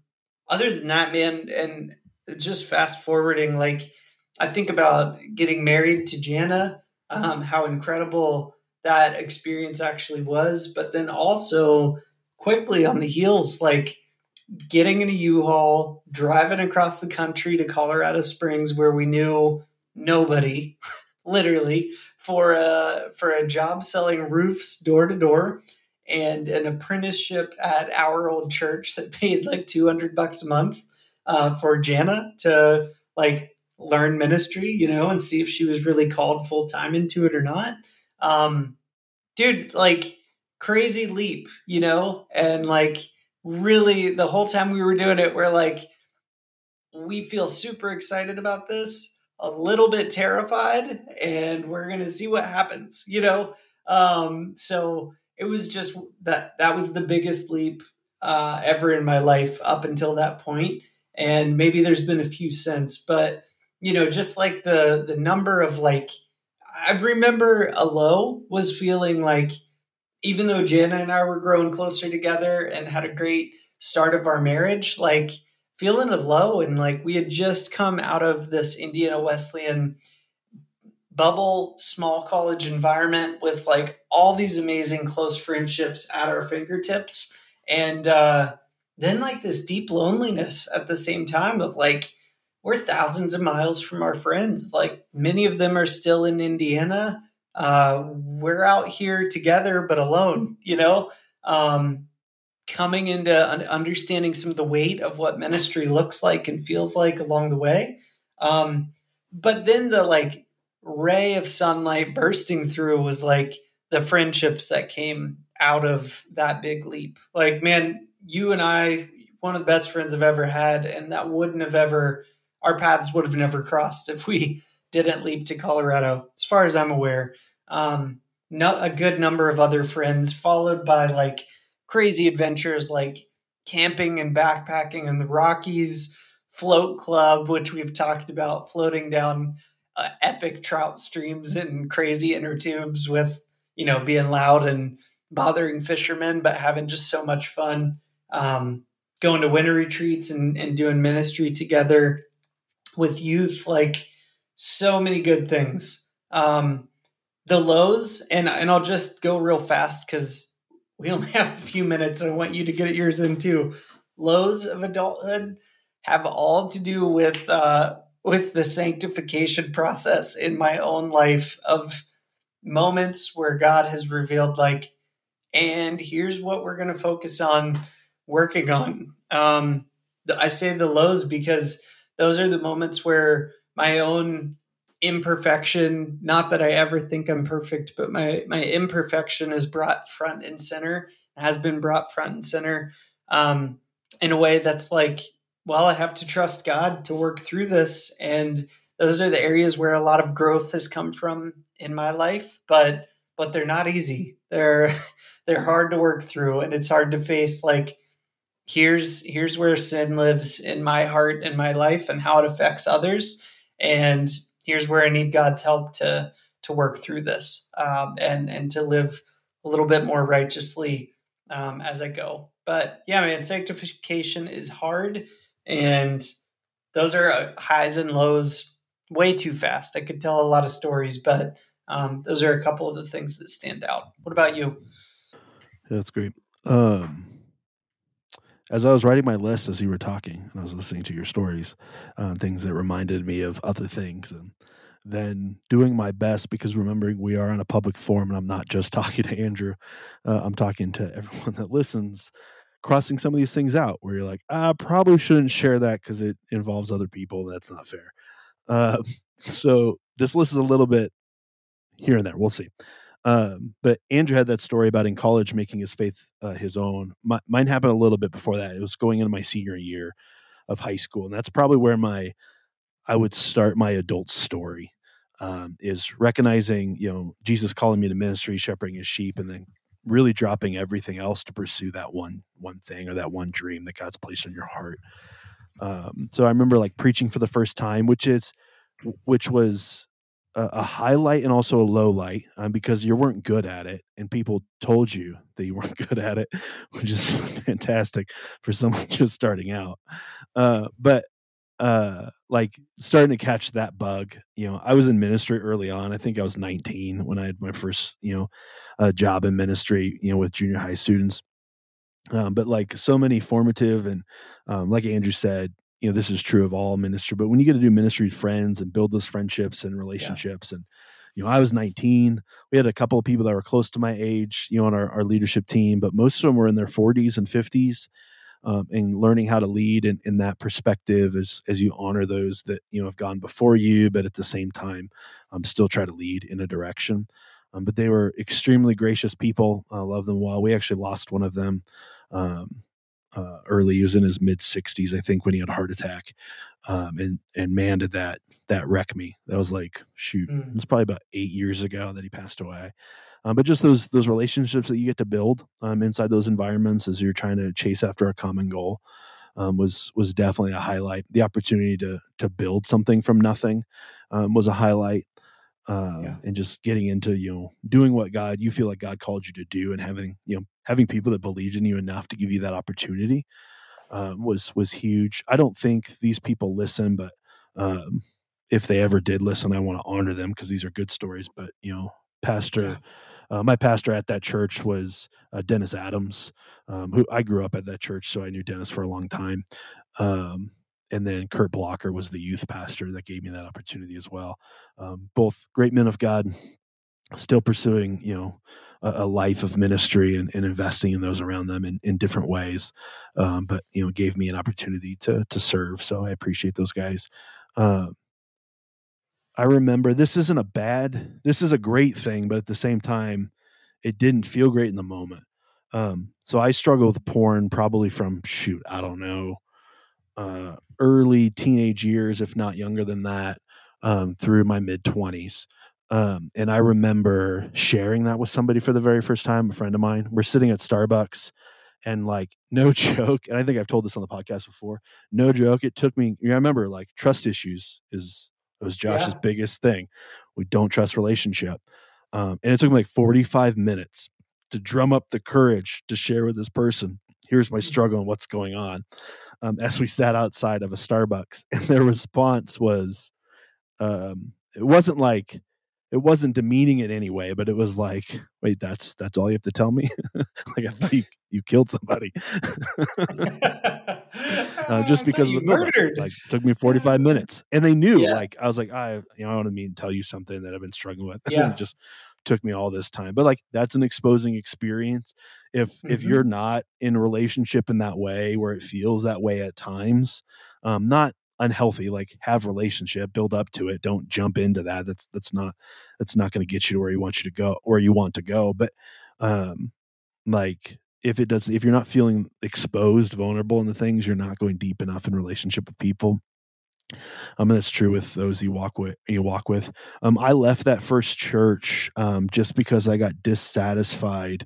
other than that, man, and just fast forwarding, like I think about getting married to Jana, um, how incredible that experience actually was, but then also quickly on the heels, like getting in a U-Haul, driving across the country to Colorado Springs, where we knew nobody, literally, for a for a job selling roofs door to door and an apprenticeship at our old church that paid like 200 bucks a month uh, for Jana to like learn ministry, you know, and see if she was really called full time into it or not. Um, dude, like crazy leap, you know, and like really the whole time we were doing it, we're like, we feel super excited about this, a little bit terrified, and we're gonna see what happens, you know. Um, so it was just that that was the biggest leap uh, ever in my life up until that point, and maybe there's been a few since, but you know, just like the the number of like, I remember a low was feeling like even though Jana and I were growing closer together and had a great start of our marriage, like feeling a low and like we had just come out of this Indiana Wesleyan bubble small college environment with like all these amazing close friendships at our fingertips. And uh then like this deep loneliness at the same time of like we're thousands of miles from our friends. Like many of them are still in Indiana. Uh, we're out here together but alone you know? Um, coming into understanding some of the weight of what ministry looks like and feels like along the way. Um, but then the like ray of sunlight bursting through was like the friendships that came out of that big leap. Like man you and i one of the best friends i've ever had and that wouldn't have ever our paths would have never crossed if we didn't leap to colorado as far as i'm aware um, no, a good number of other friends, followed by like crazy adventures like camping and backpacking in the Rockies, float club, which we've talked about, floating down uh, epic trout streams in crazy inner tubes with, you know, being loud and bothering fishermen, but having just so much fun. Um, going to winter retreats and, and doing ministry together with youth, like so many good things. Um, the lows, and and I'll just go real fast because we only have a few minutes. I want you to get yours in too. Lows of adulthood have all to do with uh, with the sanctification process in my own life of moments where God has revealed, like, and here's what we're going to focus on working on. Um, I say the lows because those are the moments where my own imperfection not that i ever think i'm perfect but my my imperfection is brought front and center has been brought front and center um, in a way that's like well i have to trust god to work through this. And those are the areas where a lot of growth has come from in my life but but they're not easy. They're they're hard to work through. And it's hard to face like here's here's where sin lives in my heart and my life and how it affects others and here's where I need God's help to to work through this um, and and to live a little bit more righteously um, as I go. But yeah, man, sanctification is hard, and those are uh, highs and lows way too fast. I could tell a lot of stories, but um, those are a couple of the things that stand out. What about you? That's great. Um, as I was writing my list as you were talking, and I was listening to your stories, uh, things that reminded me of other things, and then doing my best because remembering we are on a public forum and I'm not just talking to Andrew, uh, I'm talking to everyone that listens. Crossing some of these things out where you're like, I probably shouldn't share that because it involves other people. That's not fair. Uh, so this list is a little bit here and there. We'll see. Um, but Andrew had that story about in college making his faith uh, his own. My, mine happened a little bit before that. It was going into my senior year of high school, and that's probably where my I would start my adult story. um, is recognizing you know jesus calling me to ministry shepherding his sheep and then really dropping everything else to pursue that one one thing or that one dream that god's placed in your heart um, so i remember like preaching for the first time which is which was a, a highlight and also a low light um, because you weren't good at it and people told you that you weren't good at it which is fantastic for someone just starting out. Uh, but uh like starting to catch that bug you know i was in ministry early on i think i was 19 when i had my first you know uh, job in ministry you know with junior high students. Um, but like so many formative and um, like andrew said you know this is true of all ministry but when you get to do ministry with friends and build those friendships and relationships yeah. and you know i was 19 we had a couple of people that were close to my age you know on our, our leadership team but most of them were in their 40s and 50s um, and learning how to lead in, in that perspective as as you honor those that you know have gone before you, but at the same time, um, still try to lead in a direction. Um, but they were extremely gracious people. I love them well. We actually lost one of them um, uh, early. He was in his mid 60s, I think, when he had a heart attack. Um, and and man, did that that wreck me. That was like shoot, mm. it's probably about eight years ago that he passed away. Um, but just those those relationships that you get to build um, inside those environments as you're trying to chase after a common goal um, was was definitely a highlight. The opportunity to to build something from nothing um, was a highlight, uh, yeah. and just getting into you know doing what God you feel like God called you to do, and having you know having people that believed in you enough to give you that opportunity um, was was huge. I don't think these people listen, but um, if they ever did listen, I want to honor them because these are good stories. But you know, Pastor. Uh, my pastor at that church was uh, Dennis Adams, um, who I grew up at that church, so I knew Dennis for a long time. Um, and then Kurt Blocker was the youth pastor that gave me that opportunity as well. Um, both great men of God, still pursuing, you know, a, a life of ministry and, and, investing in those around them in, in different ways. Um, but you know, gave me an opportunity to to serve. So I appreciate those guys. Uh, I remember this isn't a bad, this is a great thing, but at the same time, it didn't feel great in the moment. Um, so I struggle with porn probably from shoot, I don't know, uh, early teenage years, if not younger than that, um, through my mid twenties. Um, and I remember sharing that with somebody for the very first time, a friend of mine. We're sitting at Starbucks and like no joke, and I think I've told this on the podcast before, no joke. It took me, I remember like trust issues is it was Josh's yeah. biggest thing. We don't trust relationship. Um, and it took me like 45 minutes to drum up the courage to share with this person. Here's my mm. struggle and what's going on. Um, as we sat outside of a Starbucks, and their response was, um, it wasn't like it wasn't demeaning in any way, but it was like, wait, that's that's all you have to tell me? like I thought you, you killed somebody. uh, just because of the murdered. Like took me 45 minutes. And they knew, yeah. like, I was like, I you know, I want to mean tell you something that I've been struggling with. Yeah. it just took me all this time. But like that's an exposing experience. If mm-hmm. if you're not in a relationship in that way where it feels that way at times, um, not unhealthy like have relationship build up to it don't jump into that that's that's not that's not going to get you to where you want you to go where you want to go but um like if it does if you're not feeling exposed vulnerable in the things you're not going deep enough in relationship with people um, and that's true with those you walk with. You walk with. Um, I left that first church um, just because I got dissatisfied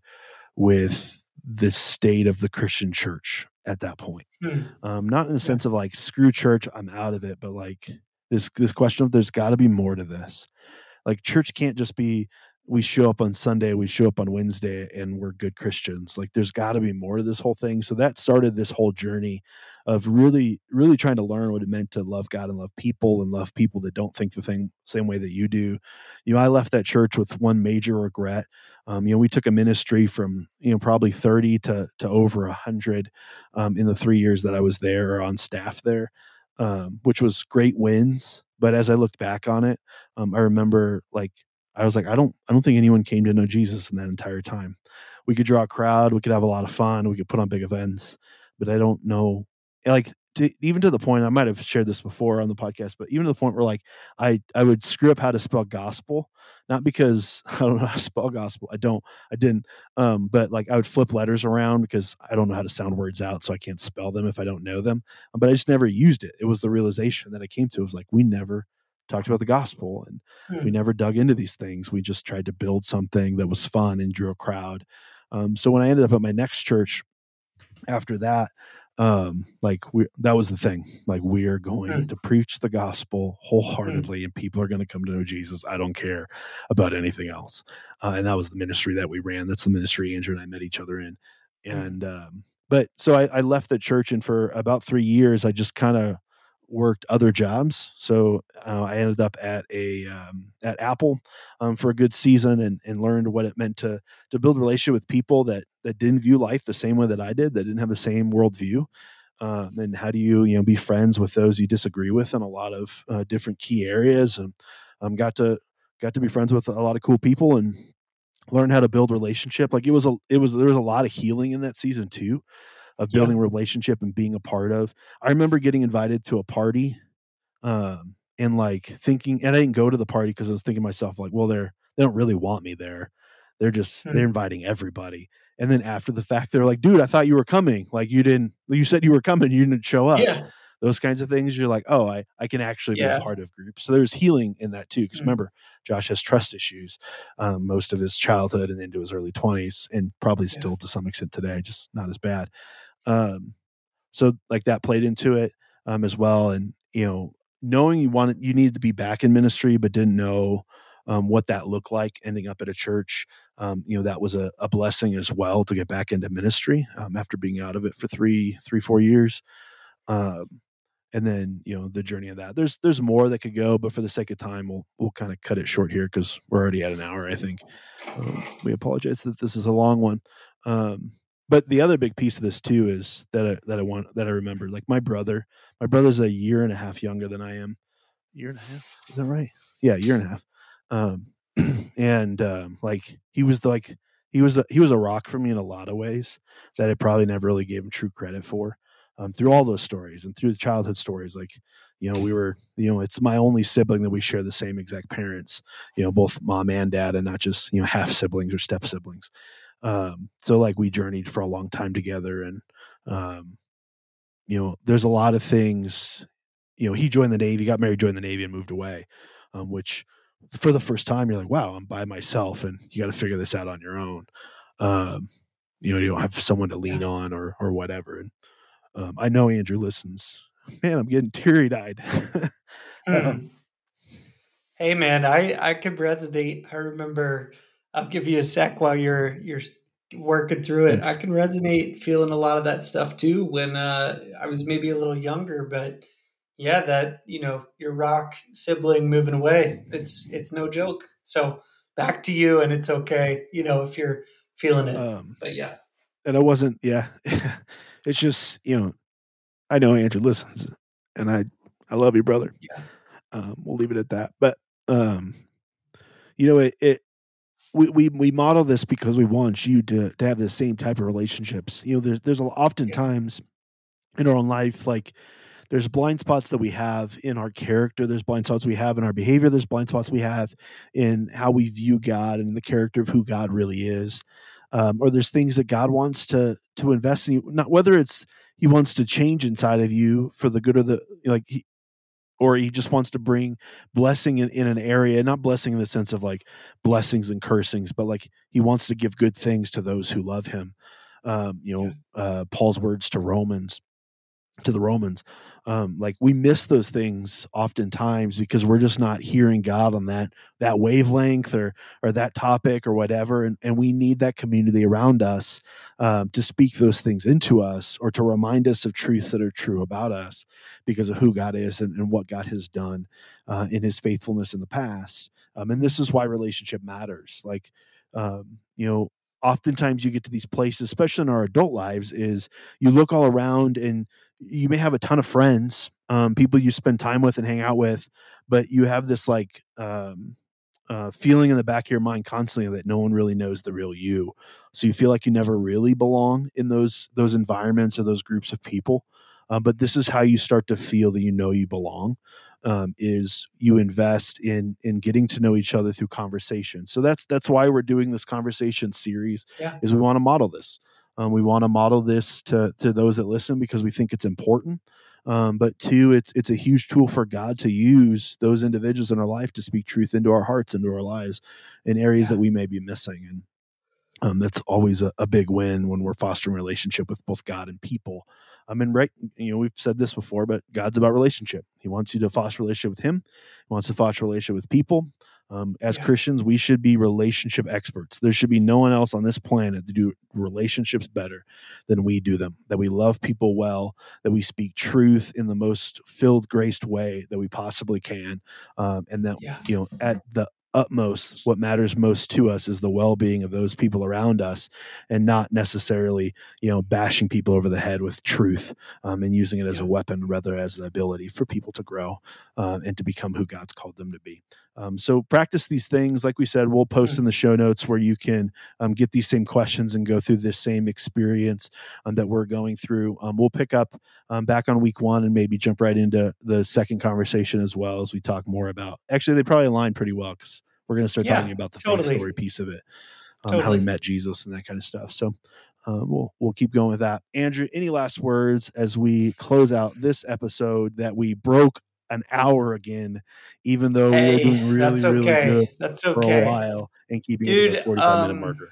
with the state of the Christian church at that point. Hmm. Um, not in the sense of like screw church, I'm out of it, but like this this question of there's got to be more to this. Like church can't just be we show up on Sunday, we show up on Wednesday, and we're good Christians. Like there's got to be more to this whole thing. So that started this whole journey of really, really trying to learn what it meant to love God and love people and love people that don't think the thing same way that you do. You know, I left that church with one major regret. Um, you know, we took a ministry from you know probably thirty to to over a hundred um, in the three years that I was there or on staff there, um, which was great wins. But as I looked back on it, um, I remember like I was like, I don't, I don't think anyone came to know Jesus in that entire time. We could draw a crowd, we could have a lot of fun, we could put on big events, but I don't know, like, to, even to the point I might have shared this before on the podcast, but even to the point where like I I would screw up how to spell gospel, not because I don't know how to spell gospel, I don't, I didn't, um, but like I would flip letters around because I don't know how to sound words out, so I can't spell them if I don't know them. But I just never used it. It was the realization that I came to. It was like we never talked about the gospel and Hmm. we never dug into these things. We just tried to build something that was fun and drew a crowd. Um, so when i ended up at my next church after that um like we that was the thing. Like we are going Hmm. to preach the gospel wholeheartedly and people are going to come to know jesus. I don't care about anything else. Uh, and that was the ministry that we ran. That's the ministry andrew and i met each other in. Hmm. and um but so I, I left the church and for about three years i just kind of worked other jobs so uh, i ended up at a um, at apple um, for a good season and, and learned what it meant to to build a relationship with people that that didn't view life the same way that i did that didn't have the same worldview um, and how do you you know be friends with those you disagree with in a lot of uh, different key areas and um, got to got to be friends with a lot of cool people and learn how to build relationship like it was a it was there was a lot of healing in that season too of Yeah. building relationship and being a part of i remember getting invited to a party um and like thinking and i didn't go to the party because i was thinking to myself like well they're they don't really want me there they're just Hmm. they're inviting everybody and then after the fact they're like dude i thought you were coming like you didn't you said you were coming you didn't show up yeah. those kinds of things you're like oh i i can actually be a part of groups so there's healing in that too because Mhm. remember josh has trust issues um, most of his childhood and into his early 20s and probably Yeah. still to some extent today just not as bad um, so like that played into it um, as well and you know knowing you wanted you needed to be back in ministry but didn't know um, what that looked like ending up at a church um, you know that was a, a blessing as well to get back into ministry um, after being out of it for three three four years um, and then you know the journey of that. There's there's more that could go but for the sake of time we'll we'll kind of cut it short here because we're already at an hour i think. Um, we apologize that this is a long one. Um, but the other big piece of this too is that I, that I want that I remember like my brother my brother's a year and a half younger than I am. Year and a half? Is that right? Yeah year and a half. Um, and um, like he was the, like he was a, he was a rock for me in a lot of ways that I probably never really gave him true credit for um, through all those stories and through the childhood stories. Like you know we were you know it's my only sibling that we share the same exact parents you know both mom and dad and not just you know half siblings or step siblings um so like we journeyed for a long time together and um you know there's a lot of things you know he joined the navy got married joined the navy and moved away um which for the first time you're like wow i'm by myself and you got to figure this out on your own um you know you don't have someone to lean on or or whatever and um i know andrew listens man i'm getting teary-eyed Hmm. Hey man, I I could resonate. I remember. I'll give you a sec while you're you're working through it. Thanks. I can resonate feeling a lot of that stuff too when uh, I was maybe a little younger, but yeah, that you know your rock sibling moving away. It's it's no joke. So back to you, and it's okay. You know if you're feeling it. um but yeah, and I wasn't. Yeah, it's just you know, I know Andrew listens, and I I love you, brother. Yeah. Um, we'll leave it at that. But um, you know, it, it we, we we model this because we want you to to have the same type of relationships. You know, there's there's a- oftentimes in our own life like there's blind spots that we have in our character there's blind spots we have in our behavior there's blind spots we have in how we view god and the character of who god really is um, or there's things that god wants to to invest in you not whether it's he wants to change inside of you for the good of the like he, or he just wants to bring blessing in, in an area not blessing in the sense of like blessings and cursings but like he wants to give good things to those who love him. Um, you know uh, paul's words to romans to the Romans. Um, like we miss those things oftentimes because we're just not hearing God on that that wavelength or or that topic or whatever, and and we need that community around us um, to speak those things into us or to remind us of truths that are true about us because of who God is and, and what God has done uh, in His faithfulness in the past. Um, and this is why relationship matters. Like um, you know, oftentimes you get to these places, especially in our adult lives, is you look all around and you may have a ton of friends, um, people you spend time with and hang out with, but you have this like um, uh, feeling in the back of your mind constantly that no one really knows the real you. So you feel like you never really belong in those those environments or those groups of people. Uh, but this is how you start to feel that you know you belong. Um, is you invest in in getting to know each other through conversation. So that's that's why we're doing this conversation series. Yeah. Is we want to model this. Um, we want to model this to to those that listen because we think it's important. Um, but two, it's it's a huge tool for God to use those individuals in our life to speak truth into our hearts, into our lives, in areas Yeah. that we may be missing. And um, that's always a, a big win when we're fostering relationship with both God and people. I mean, right? You know, we've said this before, but God's about relationship. He wants you to foster relationship with Him. He wants to foster relationship with people. Um, as Yeah. Christians, we should be relationship experts. There should be no one else on this planet to do relationships better than we do them. That we love people well. That we speak truth in the most filled, graced way that we possibly can, um, and that Yeah. you know, at the utmost, what matters most to us is the well-being of those people around us, and not necessarily you know bashing people over the head with truth um, and using it as a weapon rather as an ability for people to grow uh, and to become who God's called them to be. Um, so practice these things. Like we said, we'll post Mm. in the show notes where you can um, get these same questions and go through this same experience um, that we're going through. Um, we'll pick up um, back on week one and maybe jump right into the second conversation as well as we talk more about. Actually, they probably align pretty well because we're going to start Yeah, talking about the totally. story piece of it, um, how we met Jesus and that kind of stuff. So um, we'll we'll keep going with that. Andrew, any last words as we close out this episode that we broke an hour again, even though we were Hey, doing really that's really okay. good That's for okay. a while and keeping it to the Dude, 45 minute um, marker.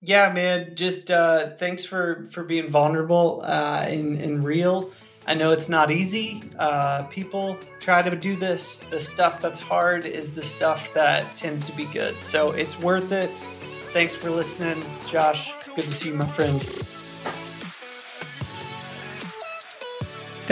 Yeah, man. Just uh, thanks for for being vulnerable uh, and, and real. I know it's not easy. Uh, people try to do this. The stuff that's hard is the stuff that tends to be good. So it's worth it. Thanks for listening, Josh. Good to see you, my friend.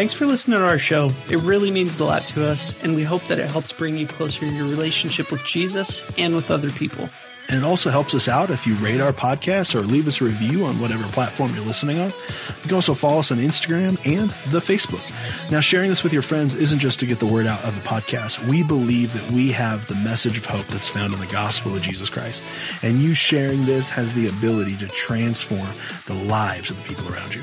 Thanks for listening to our show. It really means a lot to us, and we hope that it helps bring you closer to your relationship with Jesus and with other people. And it also helps us out if you rate our podcast or leave us a review on whatever platform you're listening on. You can also follow us on Instagram and the Facebook. Now, sharing this with your friends isn't just to get the word out of the podcast. We believe that we have the message of hope that's found in the gospel of Jesus Christ. And you sharing this has the ability to transform the lives of the people around you.